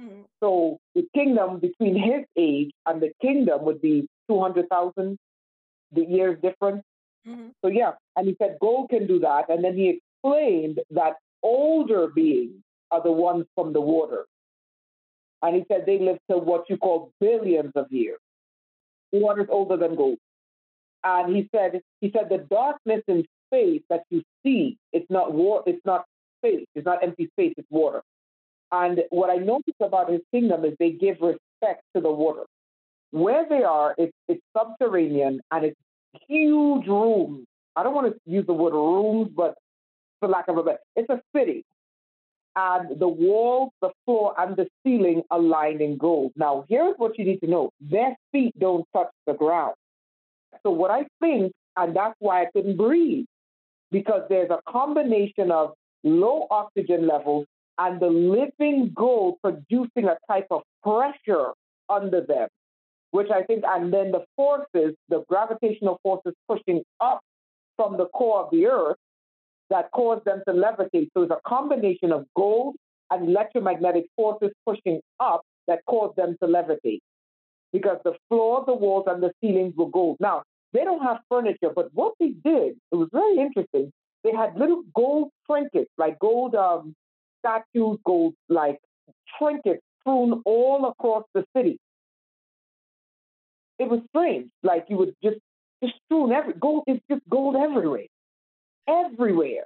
Mm-hmm. So the kingdom between his age and the kingdom would be 200,000 the years difference. Mm-hmm. So yeah, and he said gold can do that. And then he explained that older beings are the ones from the water. And he said they live to what you call billions of years. Water is older than gold. And he said, he said the darkness in space that you see, it's not water, it's not space, it's not empty space, it's water. And what I noticed about his kingdom is they give respect to the water. Where they are, it's, it's subterranean and it's huge rooms I don't want to use the word rooms, but for lack of a better, it's a city. And the walls, the floor, and the ceiling are lined in gold. Now, here's what you need to know their feet don't touch the ground. So, what I think, and that's why I couldn't breathe, because there's a combination of low oxygen levels and the living gold producing a type of pressure under them, which I think, and then the forces, the gravitational forces pushing up from the core of the earth that cause them to levitate. So it's a combination of gold and electromagnetic forces pushing up that cause them to levitate. Because the floor, the walls, and the ceilings were gold. Now, they don't have furniture, but what they did, it was very interesting. They had little gold trinkets, like gold um, statues, gold like trinkets strewn all across the city. It was strange. Like you would just just strewn every gold. It's just gold everywhere, everywhere.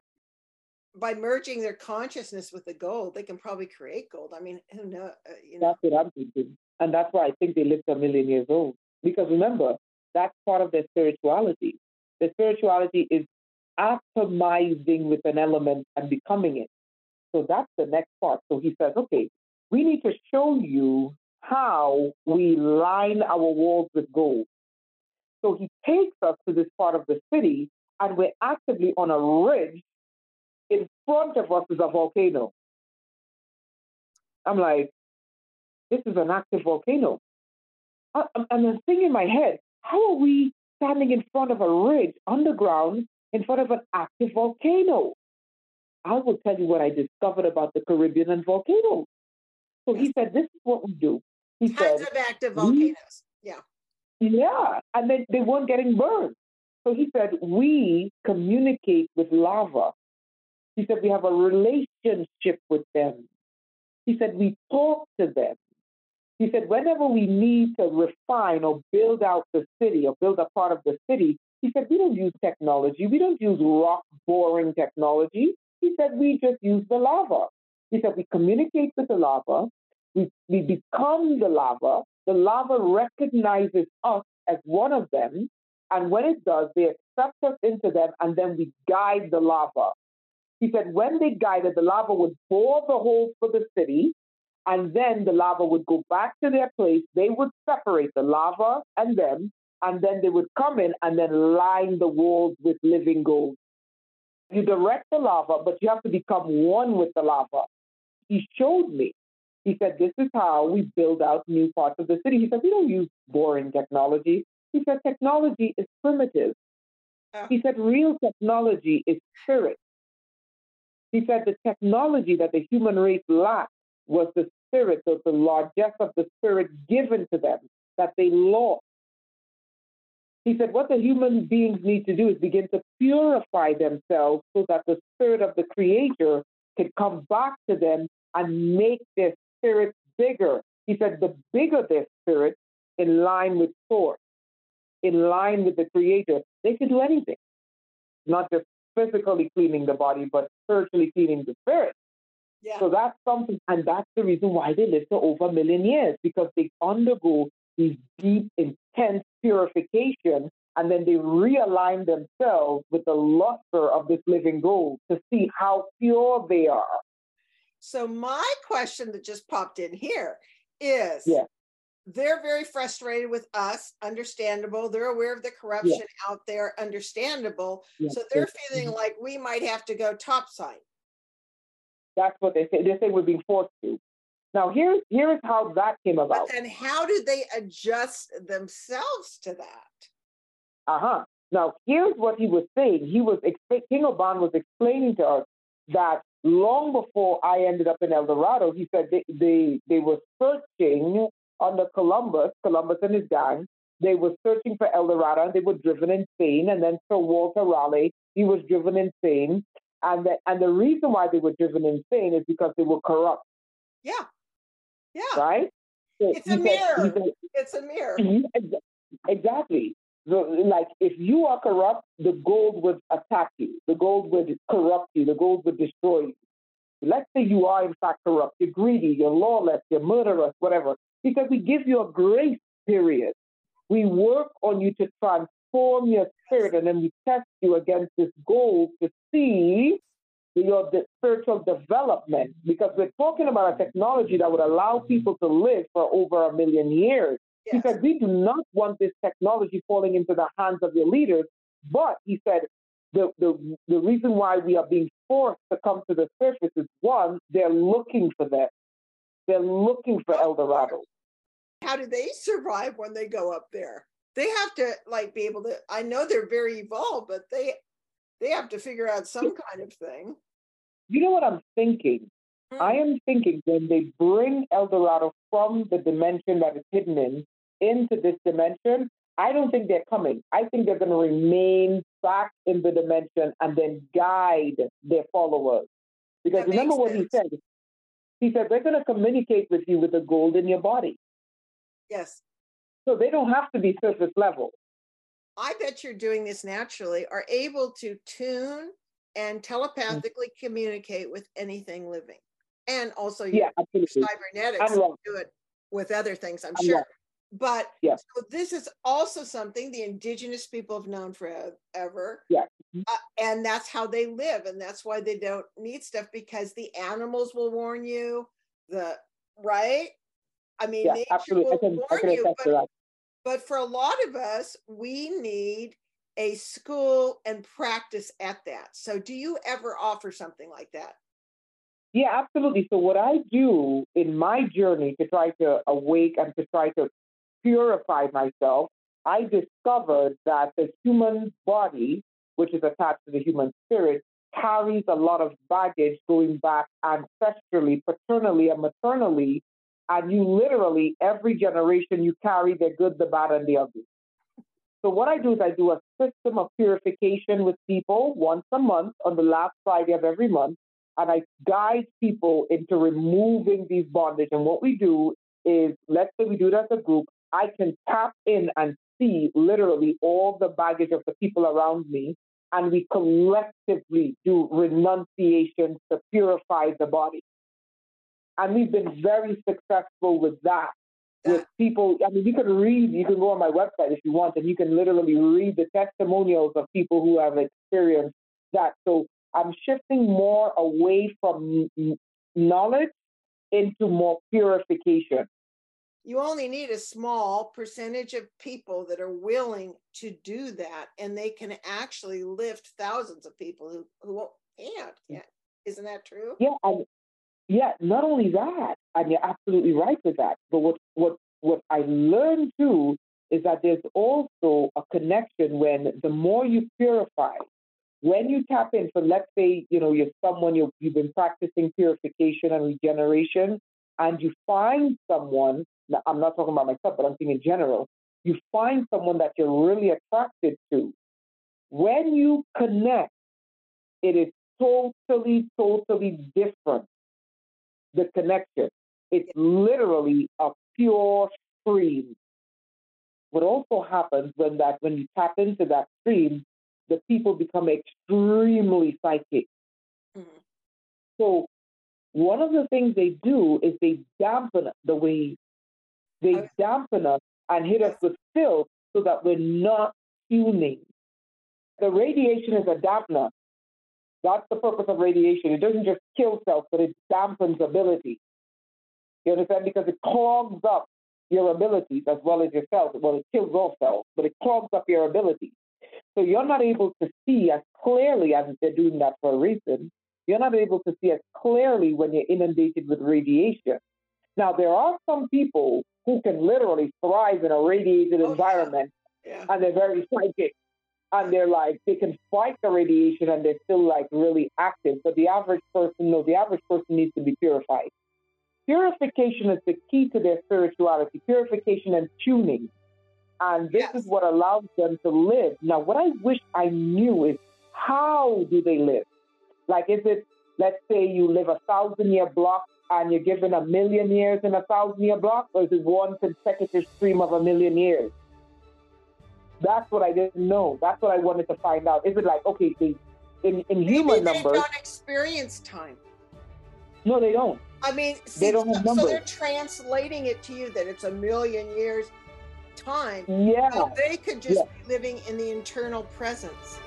By merging their consciousness with the gold, they can probably create gold. I mean, who knows? Uh, you know. That's what I'm thinking, and that's why I think they lived a million years old. Because remember, that's part of their spirituality. Their spirituality is atomizing with an element and becoming it. So that's the next part. So he says, okay, we need to show you how we line our walls with gold. So he takes us to this part of the city, and we're actively on a ridge. In front of us is a volcano. I'm like, this is an active volcano. Uh, um, and the thing in my head, how are we standing in front of a ridge underground in front of an active volcano? I will tell you what I discovered about the Caribbean and volcanoes. So he said, This is what we do. He Tons said, of active volcanoes. Yeah. Yeah. And then they weren't getting burned. So he said, We communicate with lava. He said, We have a relationship with them. He said, We talk to them. He said, Whenever we need to refine or build out the city or build a part of the city, he said, We don't use technology. We don't use rock boring technology. He said, we just use the lava. He said, we communicate with the lava, we, we become the lava, the lava recognizes us as one of them, and when it does, they accept us into them, and then we guide the lava. He said, when they guided, the lava would bore the holes for the city, and then the lava would go back to their place. They would separate the lava and them, and then they would come in and then line the walls with living gold. You direct the lava, but you have to become one with the lava. He showed me. He said, This is how we build out new parts of the city. He said, We don't use boring technology. He said, Technology is primitive. Oh. He said, Real technology is spirit. He said, The technology that the human race lacked was the spirit, so the largesse of the spirit given to them that they lost. He said, what the human beings need to do is begin to purify themselves so that the spirit of the Creator can come back to them and make their spirit bigger. He said, the bigger their spirit, in line with Source, in line with the Creator, they can do anything. Not just physically cleaning the body, but spiritually cleaning the spirit. Yeah. So that's something, and that's the reason why they live for over a million years, because they undergo these deep, intense purification, and then they realign themselves with the luster of this living gold to see how pure they are. So, my question that just popped in here is yeah. They're very frustrated with us, understandable. They're aware of the corruption yeah. out there, understandable. Yeah. So, they're feeling mm-hmm. like we might have to go topside. That's what they say. They say we're being forced to. Now, here's here's how that came about. But then, how did they adjust themselves to that? Uh huh. Now, here's what he was saying. He was King Oban was explaining to us that long before I ended up in El Dorado, he said they they, they were searching under Columbus, Columbus and his gang. They were searching for El Dorado, and they were driven insane. And then Sir Walter Raleigh, he was driven insane. And the, and the reason why they were driven insane is because they were corrupt. Yeah. Yeah. Right? So it's a mirror. Said, it's a mirror. Exactly. like if you are corrupt, the gold would attack you. The gold would corrupt you. The gold would destroy you. Let's say you are in fact corrupt. You're greedy. You're lawless. You're murderous. Whatever. Because we give you a grace period. We work on you to transform your spirit and then we test you against this goal to see your spiritual development because we're talking about a technology that would allow people to live for over a million years. Yes. He said, We do not want this technology falling into the hands of your leaders. But he said, the, the, the reason why we are being forced to come to the surface is one, they're looking for that. They're looking for El Dorado. How do they survive when they go up there? They have to like be able to. I know they're very evolved, but they they have to figure out some kind of thing. You know what I'm thinking? Mm. I am thinking when they bring El Dorado from the dimension that is hidden in into this dimension, I don't think they're coming. I think they're going to remain back in the dimension and then guide their followers. Because that remember what sense. he said? He said, they're going to communicate with you with the gold in your body. Yes. So they don't have to be surface level. I bet you're doing this naturally, are able to tune and telepathically mm-hmm. communicate with anything living. And also, yeah, cybernetics do it with other things, I'm, I'm sure. Right. But yes. so this is also something the indigenous people have known forever. Yeah. Uh, and that's how they live. And that's why they don't need stuff because the animals will warn you. The right? I mean, yeah, absolutely. will can, warn you. But, but for a lot of us, we need a school and practice at that. So do you ever offer something like that? Yeah, absolutely. So what I do in my journey to try to awake and to try to purify myself, I discovered that the human body, which is attached to the human spirit, carries a lot of baggage going back ancestrally, paternally, and maternally. And you literally, every generation, you carry the good, the bad, and the ugly. So, what I do is I do a system of purification with people once a month on the last Friday of every month. And I guide people into removing these bondage. And what we do is, let's say we do it as a group, I can tap in and see literally all the baggage of the people around me, and we collectively do renunciation to purify the body. And we've been very successful with that. With people, I mean, you can read, you can go on my website if you want, and you can literally read the testimonials of people who have experienced that. So I'm shifting more away from knowledge into more purification you only need a small percentage of people that are willing to do that and they can actually lift thousands of people who, who can't mm. yeah isn't that true? Yeah and yeah not only that and you're absolutely right with that but what what what i learned too is that there's also a connection when the more you purify when you tap in so let's say you know you're someone you you've been practicing purification and regeneration and you find someone I'm not talking about myself, but I'm saying in general, you find someone that you're really attracted to. When you connect, it is totally, totally different. The connection. It's literally a pure stream. What also happens when that when you tap into that stream, the people become extremely psychic. Mm-hmm. So one of the things they do is they dampen the waves they dampen us and hit us with filth so that we're not tuning. The radiation is a dampener. That's the purpose of radiation. It doesn't just kill cells, but it dampens ability. You understand? Because it clogs up your abilities as well as your cells. Well, it kills all cells, but it clogs up your abilities. So you're not able to see as clearly as they're doing that for a reason. You're not able to see as clearly when you're inundated with radiation. Now, there are some people who can literally thrive in a radiated oh, environment yeah. Yeah. and they're very psychic and they're like they can fight the radiation and they're still like really active but the average person no the average person needs to be purified purification is the key to their spirituality purification and tuning and this yes. is what allows them to live now what i wish i knew is how do they live like is it let's say you live a thousand year block and you're given a million years in a thousand year block, or is it one consecutive stream of a million years? That's what I didn't know. That's what I wanted to find out. Is it like, okay, they, in, in Maybe human they numbers. don't experience time. No, they don't. I mean, see, they don't have numbers. so they're translating it to you that it's a million years. time. Yeah. So they could just Yeah. be living in the internal presence.